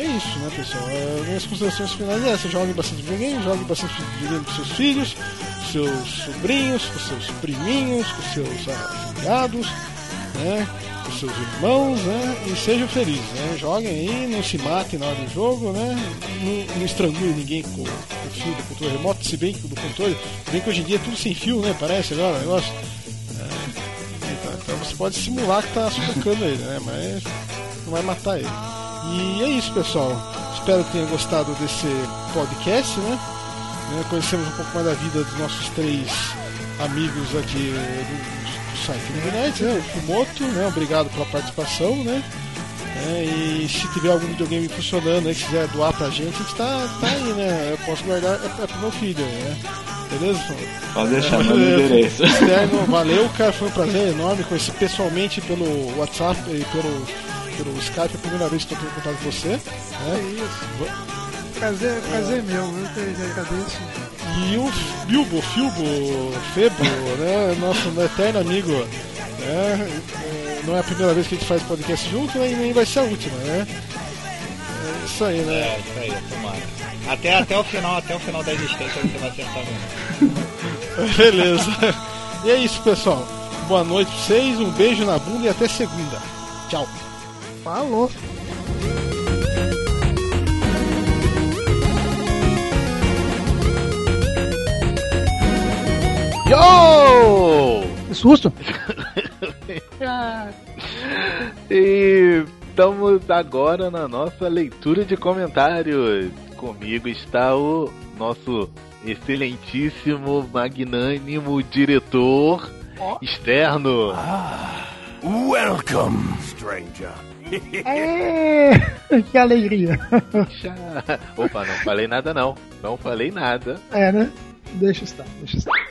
é isso, né, pessoal? É, minhas considerações finais é essa: jogue bastante videogame, jogue bastante videogame com seus filhos, seus sobrinhos, com seus priminhos, com seus afilhados, né? Com seus irmãos, né? E sejam felizes, né? Joguem aí, não se matem na hora do jogo, né? Não, não estrangule ninguém com, com o fio do controle remoto, se bem que do controle, bem que hoje em dia é tudo sem fio, né? Parece agora o negócio. É, então, você pode simular que tá sufocando ele, né? Mas não vai matar ele. E é isso, pessoal. Espero que tenham gostado desse podcast, né? né? Conhecemos um pouco mais da vida dos nossos três amigos aqui do, do site Luminite, né? O Fumoto, né? Obrigado pela participação, né? É, e se tiver algum videogame funcionando que quiser doar pra gente, a gente tá, tá aí, né? Eu posso guardar é, é pro meu filho, né? Beleza? Pode deixar meu endereço. Externo, valeu, cara. Foi um prazer enorme conhecer pessoalmente pelo WhatsApp e pelo, pelo Skype. É a primeira vez que estou tendo contato com você. Né? É isso. Prazer, prazer meu, eu te agradeço. E o Bilbo, Filbo, Febo, né? Nosso eterno amigo. Né? Não é a primeira vez que a gente faz podcast junto né? e nem vai ser a última, né? É isso aí, né? É, isso aí, tomara. Até, até o final, até o final da existência você vai acertar mesmo. Beleza. E é isso, pessoal. Boa noite pra vocês, um beijo na bunda e até segunda. Tchau. Falou. Yo! Que susto. e estamos agora na nossa leitura de comentários. Comigo está o nosso excelentíssimo, magnânimo diretor externo. Welcome, stranger. É, que alegria. Opa, não falei nada não. Não falei nada. É, né? Deixa estar, deixa estar.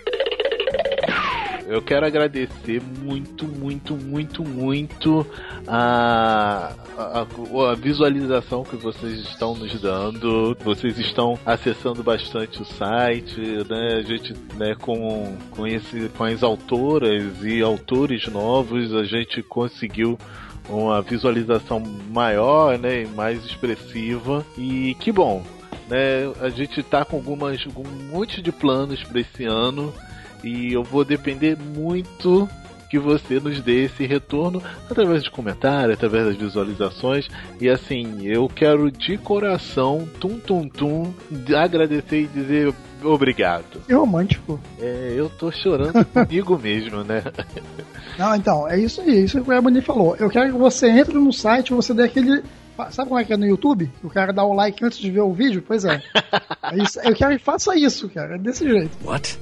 Eu quero agradecer muito, muito, muito, muito a, a, a, visualização que vocês estão nos dando. Vocês estão acessando bastante o site, né? A gente, né, com, com, esse, com as autoras e autores novos, a gente conseguiu uma visualização maior, né, mais expressiva. E que bom, né? A gente tá com algumas, um monte de planos para esse ano e eu vou depender muito que você nos dê esse retorno através de comentários, através das visualizações. E assim, eu quero de coração, tum tum tum, agradecer e dizer obrigado. Que romântico. É, eu tô chorando comigo mesmo, né? Não, então, é isso aí, é isso que o Ebony falou. Eu quero que você entre no site, você dê aquele Sabe como é que é no YouTube? O cara dá o like antes de ver o vídeo? Pois é. é isso, eu quero que faça isso, cara. É desse jeito. What?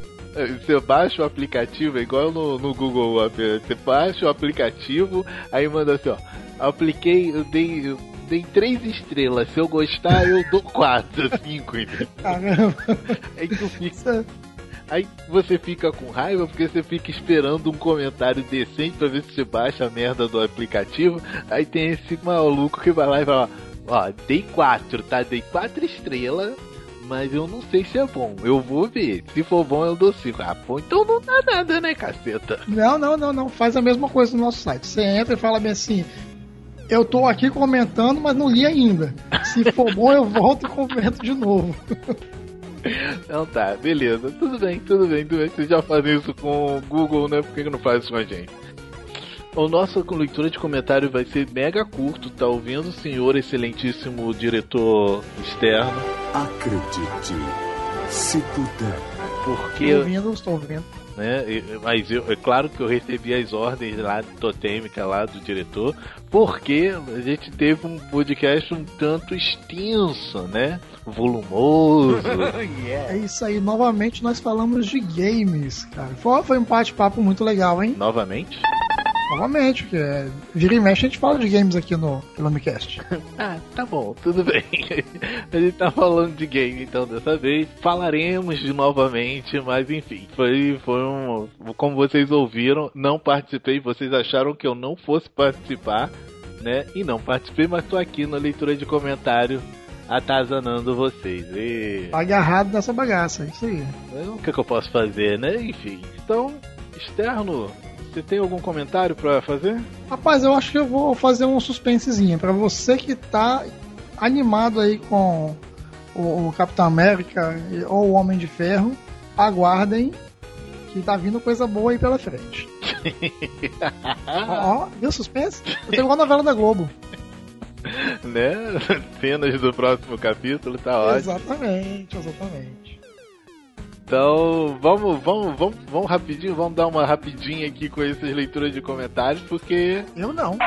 Você baixa o aplicativo, é igual no, no Google Você baixa o aplicativo, aí manda assim, ó. Apliquei, eu dei. Eu dei três estrelas. Se eu gostar, eu dou quatro, cinco. Caramba. Aí tu fica. Aí você fica com raiva porque você fica esperando um comentário decente pra ver se você baixa a merda do aplicativo. Aí tem esse maluco que vai lá e fala: Ó, dei quatro, tá? Dei quatro estrelas mas eu não sei se é bom. Eu vou ver. Se for bom, eu dou 5. Ah, pô, então não dá nada, né, caceta? Não, não, não, não. Faz a mesma coisa no nosso site. Você entra e fala bem assim. Eu tô aqui comentando, mas não li ainda. Se for bom, eu volto e comento de novo. Então tá, beleza. Tudo bem, tudo bem, tudo bem. Vocês já fazem isso com o Google, né? Por que não faz isso com a gente? O nosso leitura de comentário vai ser mega curto, tá ouvindo, senhor excelentíssimo diretor externo? Acredite, se puder. Porque. Estou ouvindo, estou ouvindo. Né? Mas eu, é claro que eu recebi as ordens lá totêmica lá do diretor, porque a gente teve um podcast um tanto extenso, né? Volumoso. yeah. É isso aí, novamente nós falamos de games, cara. Foi, foi um bate-papo muito legal, hein? Novamente? Novamente, porque é, vira e mexe a gente fala de games aqui no Filmcast. ah, tá bom, tudo bem. a gente tá falando de game então dessa vez. Falaremos de novamente, mas enfim, foi, foi um. Como vocês ouviram, não participei, vocês acharam que eu não fosse participar, né? E não participei, mas tô aqui na leitura de comentário atazanando vocês. E... Agarrado nessa bagaça, é isso aí. O que, que eu posso fazer, né? Enfim. Então, externo, você tem algum comentário para fazer? Rapaz, eu acho que eu vou fazer um suspensezinho para você que tá animado aí com o, o Capitão América ou o Homem de Ferro, aguardem que tá vindo coisa boa aí pela frente. Ó, ó, viu suspense? Eu tô igual a novela da Globo. né? Cenas do próximo capítulo, tá ótimo. Exatamente, exatamente. Então, vamos, vamos, vamos, vamos rapidinho, vamos dar uma rapidinha aqui com essas leituras de comentários, porque. Eu não.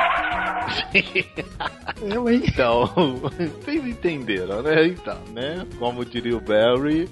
Eu, hein? Então, vocês entenderam, né? Então, né? Como diria o Barry,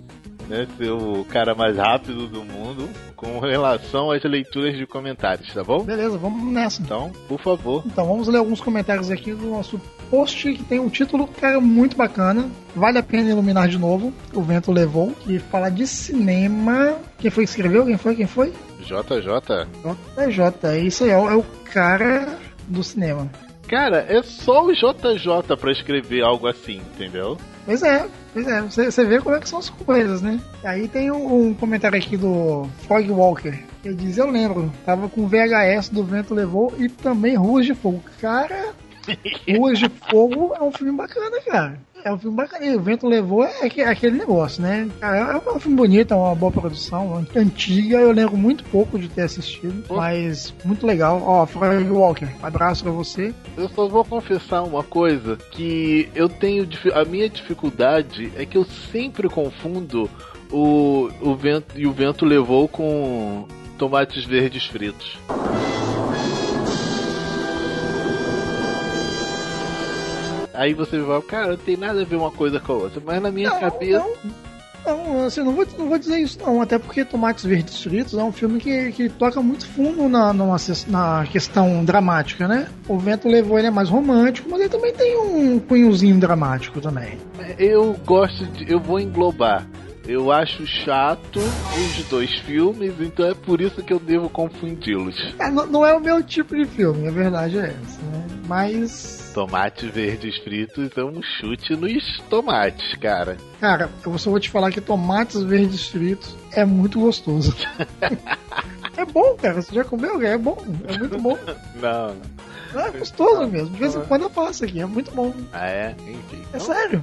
né? Ser o cara mais rápido do mundo com relação às leituras de comentários, tá bom? Beleza, vamos nessa. Então, por favor. Então, vamos ler alguns comentários aqui do nosso post que tem um título, cara, muito bacana. Vale a pena iluminar de novo. O vento levou. Que fala de cinema. Quem foi que escreveu? Quem foi? Quem foi? JJ. JJ. É isso aí, é o é o cara do cinema. Cara, é só o JJ pra escrever algo assim, entendeu? Pois é, pois é. Você, você vê como é que são as coisas, né? Aí tem um, um comentário aqui do Frog Walker. Ele diz, eu lembro, tava com VHS do Vento Levou e também Ruas de Fogo. Cara, Ruas de Fogo é um filme bacana, cara. É um filme bacana. E o Vento Levou é aque- aquele negócio, né? Cara, é um filme bonito, é uma boa produção, antiga. Eu lembro muito pouco de ter assistido, mas muito legal. Ó, Frog Walker, abraço pra você. Eu só vou confessar uma coisa, que eu tenho a minha dificuldade é que eu sempre confundo o, o vento e o vento levou com tomates verdes fritos. Aí você vai, cara, não tem nada a ver uma coisa com a outra, mas na minha Não, cabeça. Não, assim, não vou, não vou dizer isso não, até porque Tomates Verdes Fritos é um filme que, que toca muito fundo na, numa, na questão dramática, né? O Vento Levou ele é mais romântico, mas ele também tem um cunhozinho dramático também. Eu gosto de. Eu vou englobar. Eu acho chato os dois filmes, então é por isso que eu devo confundi-los. É, não, não é o meu tipo de filme, a verdade é essa, né? Mas, Tomates verdes fritos é um chute nos tomates, cara. cara, eu só vou te falar que Tomates Verdes Fritos é muito gostoso. é bom, cara, você já comeu? É bom, é muito bom. Não, não. É gostoso mesmo, de vez em quando eu faço aqui, é muito bom. Ah, é? Enfim. É sério.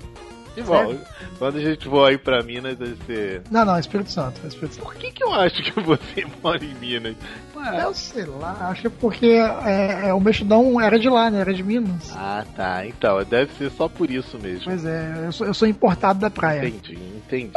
Que bom. Quando a gente for aí pra Minas, vai ser. Não, não, Espírito Santo, é Espírito Santo. Por que, que eu acho que você mora em Minas? Ué, Eu sei lá, acho que porque é, é, o mexidão era de lá, né? Era de Minas. Ah, tá. Então, deve ser só por isso mesmo. Pois é, eu sou, eu sou importado da praia. Entendi, entendi.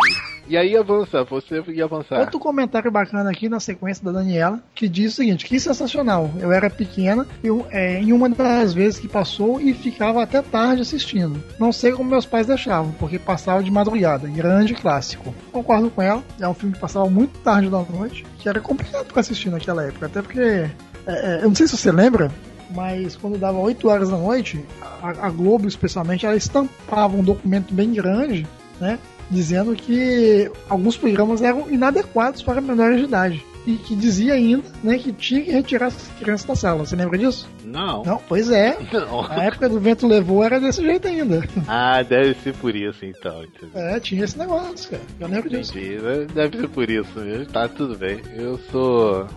E aí avança, você ia avançar. Outro comentário bacana aqui na sequência da Daniela, que diz o seguinte, que sensacional. Eu era pequena eu, é, em uma das vezes que passou e ficava até tarde assistindo. Não sei como meus pais deixavam, porque passava de madrugada. Grande clássico. Concordo com ela, é um filme que passava muito tarde da noite, que era complicado para assistir naquela época. Até porque, é, é, eu não sei se você lembra, mas quando dava 8 horas da noite, a, a Globo especialmente, ela estampava um documento bem grande, né? Dizendo que alguns programas eram inadequados para menores de idade. E que dizia ainda, né, que tinha que retirar as crianças da sala. Você lembra disso? Não. Não, pois é. Não. A época do vento levou era desse jeito ainda. Ah, deve ser por isso então. É, tinha esse negócio, cara. Eu lembro disso. Entendi. Deve ser por isso mesmo. Tá tudo bem. Eu sou.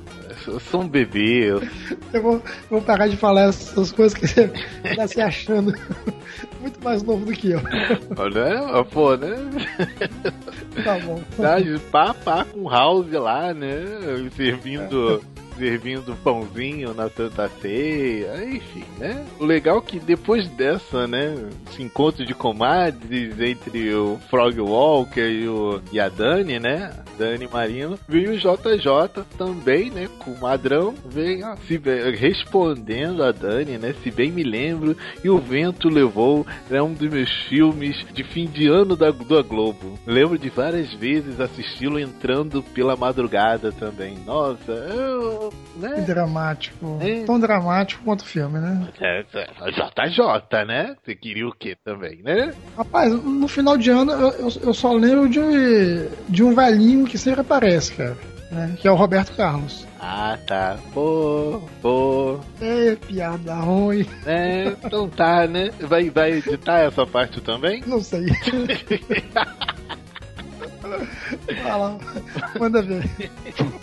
Eu sou um bebê. Eu... Eu vou, vou parar de falar essas coisas que você tá se achando muito mais novo do que eu. Né? Pô, né? Tá bom. Tá de pá, pá com house lá, né? Servindo. Servindo pãozinho na Santa Ceia, enfim, né? O legal é que depois dessa, né? Esse encontro de comadres entre o Frog Walker e, o, e a Dani, né? Dani Marino, veio o JJ também, né? Com o Madrão, ó, se, respondendo a Dani, né? Se bem me lembro, e o vento levou, é um dos meus filmes de fim de ano da, da Globo. Lembro de várias vezes assisti-lo entrando pela madrugada também. Nossa, eu. Que Né? dramático. É. Tão dramático quanto o filme, né? É, é, JJ, né? Você queria o quê também, né? Rapaz, no final de ano eu, eu, eu só lembro de, de um velhinho que sempre aparece, cara. Né? Que é o Roberto Carlos. Ah, tá. Pô, pô. É, piada ruim. É, então tá, né? Vai, vai editar essa parte também? Não sei. Fala, manda ver.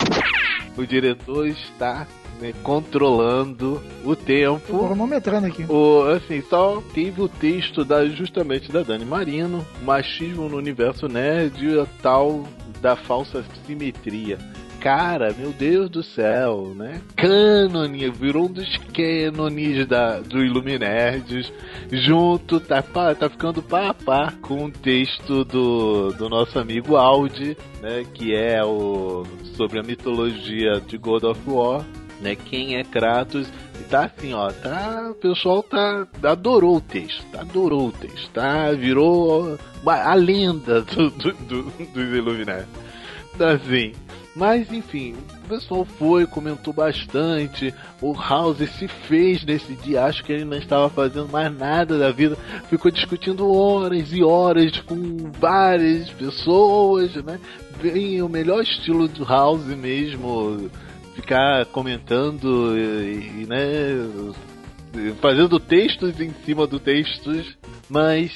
O diretor está né, controlando o tempo. Tô cronometrando aqui. O, assim, só teve o texto da, justamente da Dani Marino, machismo no universo nerd, a tal da falsa simetria. Cara, meu Deus do céu, né? Cânone, virou um dos cânones da, do Iluminerds, junto, tá, tá ficando pá a pá com o texto do, do nosso amigo Audi, né? Que é o sobre a mitologia de God of War, né? Quem é Kratos e tá assim, ó, tá, o pessoal tá adorou o texto, tá, adorou o texto, tá, virou a lenda do, do, do, dos Illuminati. Tá assim, mas enfim, o pessoal foi, comentou bastante. O House se fez nesse dia. Acho que ele não estava fazendo mais nada da vida. Ficou discutindo horas e horas com várias pessoas, né? Bem, o melhor estilo do House mesmo. Ficar comentando e, e né? Fazendo textos em cima do textos. Mas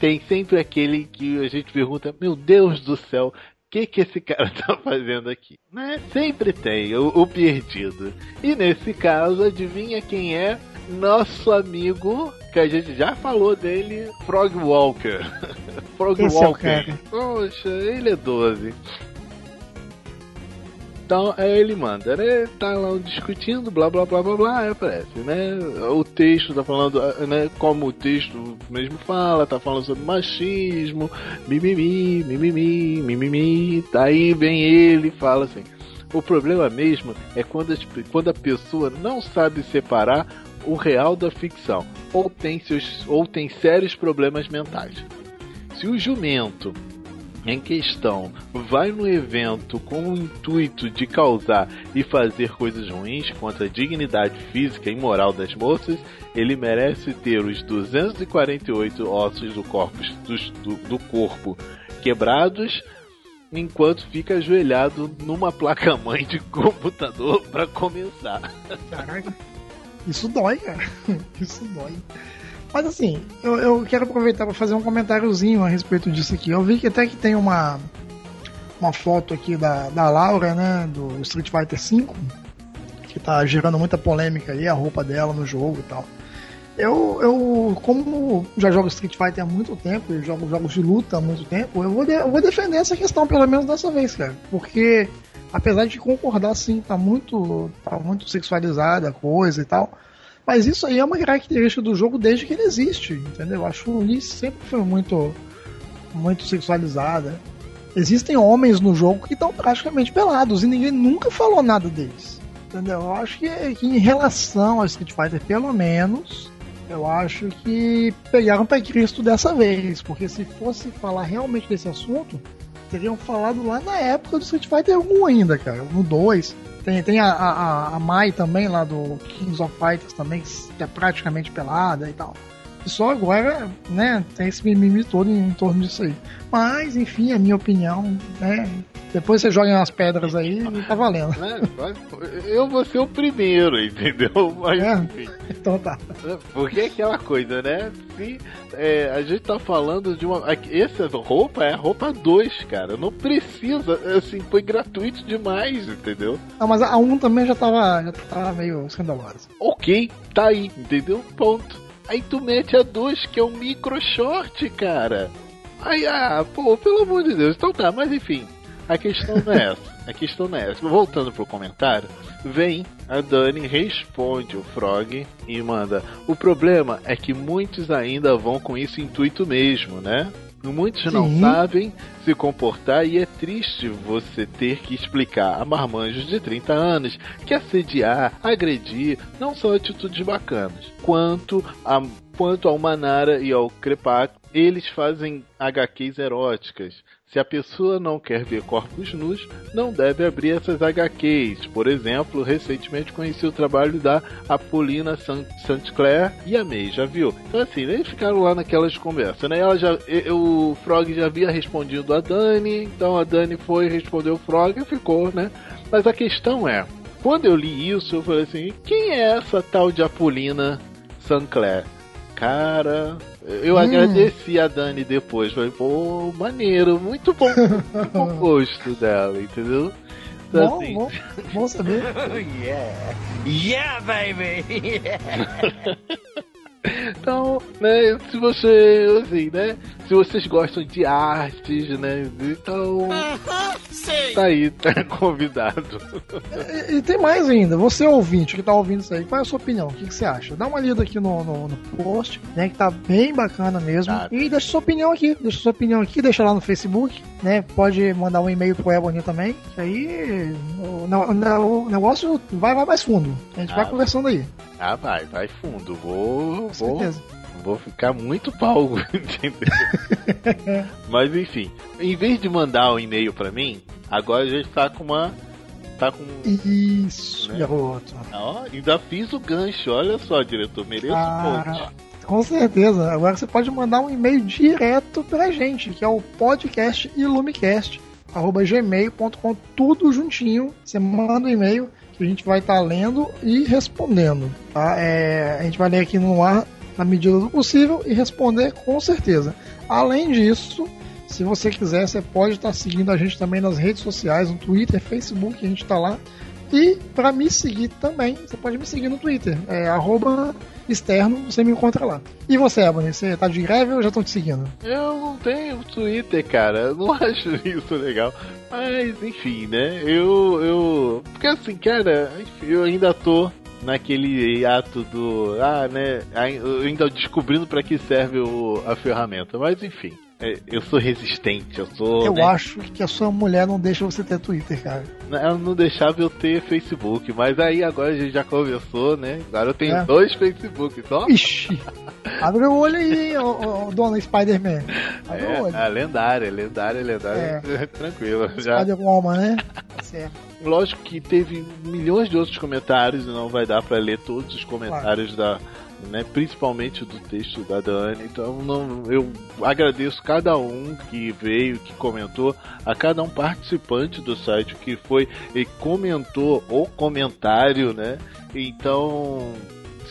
tem sempre aquele que a gente pergunta: Meu Deus do céu, que, que esse cara tá fazendo aqui? Né? Sempre tem o, o perdido. E nesse caso, adivinha quem é? Nosso amigo, que a gente já falou dele, Frog Walker. Frog Esse é Walker. cara. Poxa, ele é 12. Então, aí ele manda, né? Tá lá discutindo, blá blá blá blá blá, aí aparece, né? O texto tá falando, né? Como o texto mesmo fala, tá falando sobre machismo, mimimi, mimimi, mimimi. Daí vem ele e fala assim: o problema mesmo é quando, as- quando a pessoa não sabe separar o real da ficção, ou tem, seus, ou tem sérios problemas mentais. Se o jumento em questão vai no evento com o intuito de causar e fazer coisas ruins contra a dignidade física e moral das moças, ele merece ter os 248 ossos do do, do corpo quebrados enquanto fica ajoelhado numa placa-mãe de computador para começar. Caraca. Isso dói, cara. Isso dói. Mas assim, eu, eu quero aproveitar para fazer um comentáriozinho a respeito disso aqui. Eu vi que até que tem uma uma foto aqui da, da Laura, né, do Street Fighter V, que tá gerando muita polêmica aí, a roupa dela no jogo e tal. Eu, eu como já jogo Street Fighter há muito tempo, eu jogo jogos de luta há muito tempo, eu vou, de- eu vou defender essa questão, pelo menos dessa vez, cara. Porque, apesar de concordar, sim, tá muito, tá muito sexualizada a coisa e tal. Mas isso aí é uma característica do jogo desde que ele existe, entendeu? O Lee sempre foi muito, muito sexualizada. Existem homens no jogo que estão praticamente pelados e ninguém nunca falou nada deles. Entendeu? Eu acho que, que em relação ao Street Fighter, pelo menos, eu acho que pegaram para Cristo dessa vez. Porque se fosse falar realmente desse assunto, teriam falado lá na época do Street Fighter 1 ainda, cara. No 2. Tem, tem a, a, a Mai também lá do Kings of Fighters também, que é praticamente pelada e tal. E só agora, né, tem esse mimimi todo em torno disso aí. Mas, enfim, a minha opinião, né? Depois você joga umas pedras aí e tá valendo. Né? Eu vou ser o primeiro, entendeu? Mas, É. enfim. Então tá. Porque é aquela coisa, né? Se é, a gente tá falando de uma. Essa roupa é roupa 2, cara. Não precisa. Assim, foi gratuito demais, entendeu? Não, mas a 1 também já tava, já tava meio escandalosa. Ok, tá aí, entendeu? Ponto. Aí tu mete a 2, que é um micro short, cara. Aí, ah, pô, pelo amor de Deus. Então tá, mas enfim. A questão não é essa. A questão não é essa. Voltando pro comentário, vem a Dani, responde o Frog e manda: O problema é que muitos ainda vão com esse intuito mesmo, né? Muitos não Sim. sabem se comportar e é triste você ter que explicar a marmanjos de 30 anos que assediar, agredir não são atitudes bacanas. Quanto a, quanto ao Manara e ao Crepac, eles fazem HQs eróticas. Se a pessoa não quer ver corpos nus, não deve abrir essas HQs. Por exemplo, recentemente conheci o trabalho da Apolina St. Clair e a May, já viu? Então assim, eles ficaram lá naquelas conversas, né? Ela já, e- o Frog já havia respondido a Dani, então a Dani foi respondeu o Frog e ficou, né? Mas a questão é, quando eu li isso, eu falei assim, quem é essa tal de Apolina Sancler? Cara, eu Hum. agradeci a Dani depois. Falei, pô, maneiro, muito bom, muito bom gosto dela, entendeu? Então, Bom, assim, bom, bom saber. yeah. Yeah, baby! Então, né, se você, assim, né, se vocês gostam de artes, né, então, tá aí, tá convidado. E, e tem mais ainda, você ouvinte que tá ouvindo isso aí, qual é a sua opinião? O que, que você acha? Dá uma lida aqui no, no, no post, né, que tá bem bacana mesmo. Tá. E deixa sua opinião aqui, deixa sua opinião aqui, deixa lá no Facebook, né, pode mandar um e-mail pro Ebony também, que aí o, o- o negócio vai, vai mais fundo. A gente Ah, vai conversando aí, Ah, vai, vai fundo, vou, com vou, certeza. vou ficar muito pau, entendeu? Mas enfim, em vez de mandar um e-mail pra mim, agora a gente tá com uma, tá com, Isso, Né? garoto. ó, ainda fiz o gancho, olha só, diretor, mereço Ah, pontos. Com certeza. Agora você pode mandar um e-mail direto pra gente, que é o podcast ilumicast@gmail.com, tudo juntinho. Você manda um e-mail que a gente vai estar lendo e respondendo. Tá? É, a gente vai ler aqui no ar na medida do possível e responder com certeza. Além disso, se você quiser, você pode estar seguindo a gente também nas redes sociais, no Twitter, Facebook, a gente está lá. E para me seguir também, você pode me seguir no Twitter, é externo, você me encontra lá. E você, Ebony, você tá de greve ou já estão te seguindo? Eu não tenho Twitter, cara. Eu não acho isso legal. Mas, enfim, né? Eu. eu... Porque assim, cara, eu ainda tô naquele ato do. Ah, né? ainda descobrindo pra que serve o, a ferramenta. Mas, enfim. É, Eu sou resistente, eu sou. Eu né, acho que a sua mulher não deixa você ter Twitter, cara. Ela não deixava eu ter Facebook, mas aí agora a gente já conversou, né? Agora eu tenho É. dois Facebook só. Ixi! Abre o olho aí, ô, ô, dona Spider-Man. Abre o É, olho. a lendária, lendária, lendária. Tranquilo. Já, Spider-Woman, né? Tá certo. Lógico que teve milhões de outros comentários e não vai dar pra ler todos os comentários da. Né, principalmente do texto da Dani. Então não, eu agradeço cada um que veio, que comentou, a cada um participante do site que foi e comentou o comentário, né? Então,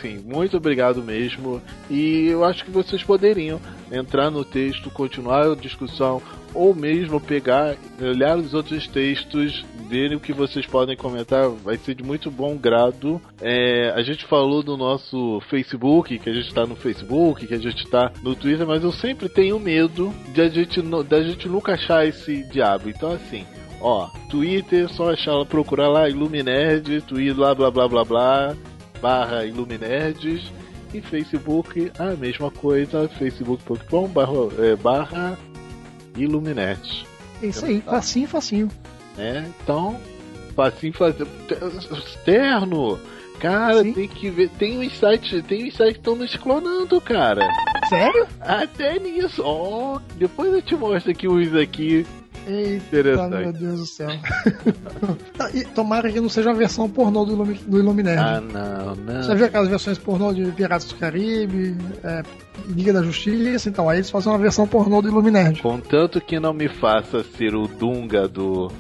sim, muito obrigado mesmo. E eu acho que vocês poderiam entrar no texto, continuar a discussão, ou mesmo pegar, olhar os outros textos, verem o que vocês podem comentar, vai ser de muito bom grado. É, a gente falou do nosso Facebook, que a gente está no Facebook, que a gente está no Twitter, mas eu sempre tenho medo de a gente, no- da gente nunca achar esse diabo. Então, assim. Ó, Twitter, só achar, procurar lá Iluminerd, Twitter, blá blá blá blá blá, barra Iluminerds, e Facebook, a mesma coisa, facebook.com barra, é, barra Iluminerd, É isso aí, facinho, facinho. né? Então, facinho fazer. Externo! Cara, Sim. tem que ver. Tem uns sites, tem uns sites que estão nos clonando, cara. Sério? Até nisso. Ó, depois eu te mostro aqui uns aqui. Eita, Interessante. meu Deus do céu. Tá, e tomara que não seja a versão pornô do, Ilumi, do. Ah, não, não. Você viu aquelas versões pornô de Piratas do Caribe, é, Liga da Justiça? Então, aí eles fazem uma versão pornô do Illuminerd. Contanto que não me faça ser o Dunga do.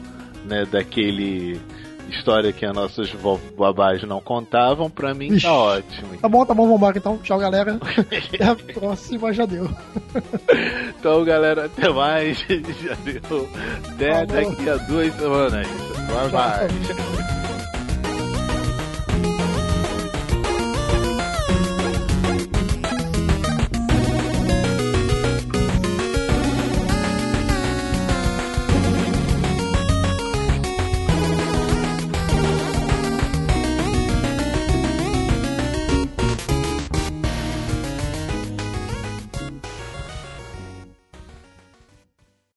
né, daquele. História que as nossas babás não contavam, pra mim Ixi. tá ótimo. Tá bom, tá bom, vambora então. Tchau, galera. Até a próxima, já deu. Então, galera, até mais. Já deu. Até Falou. daqui a duas semanas. Bye bye.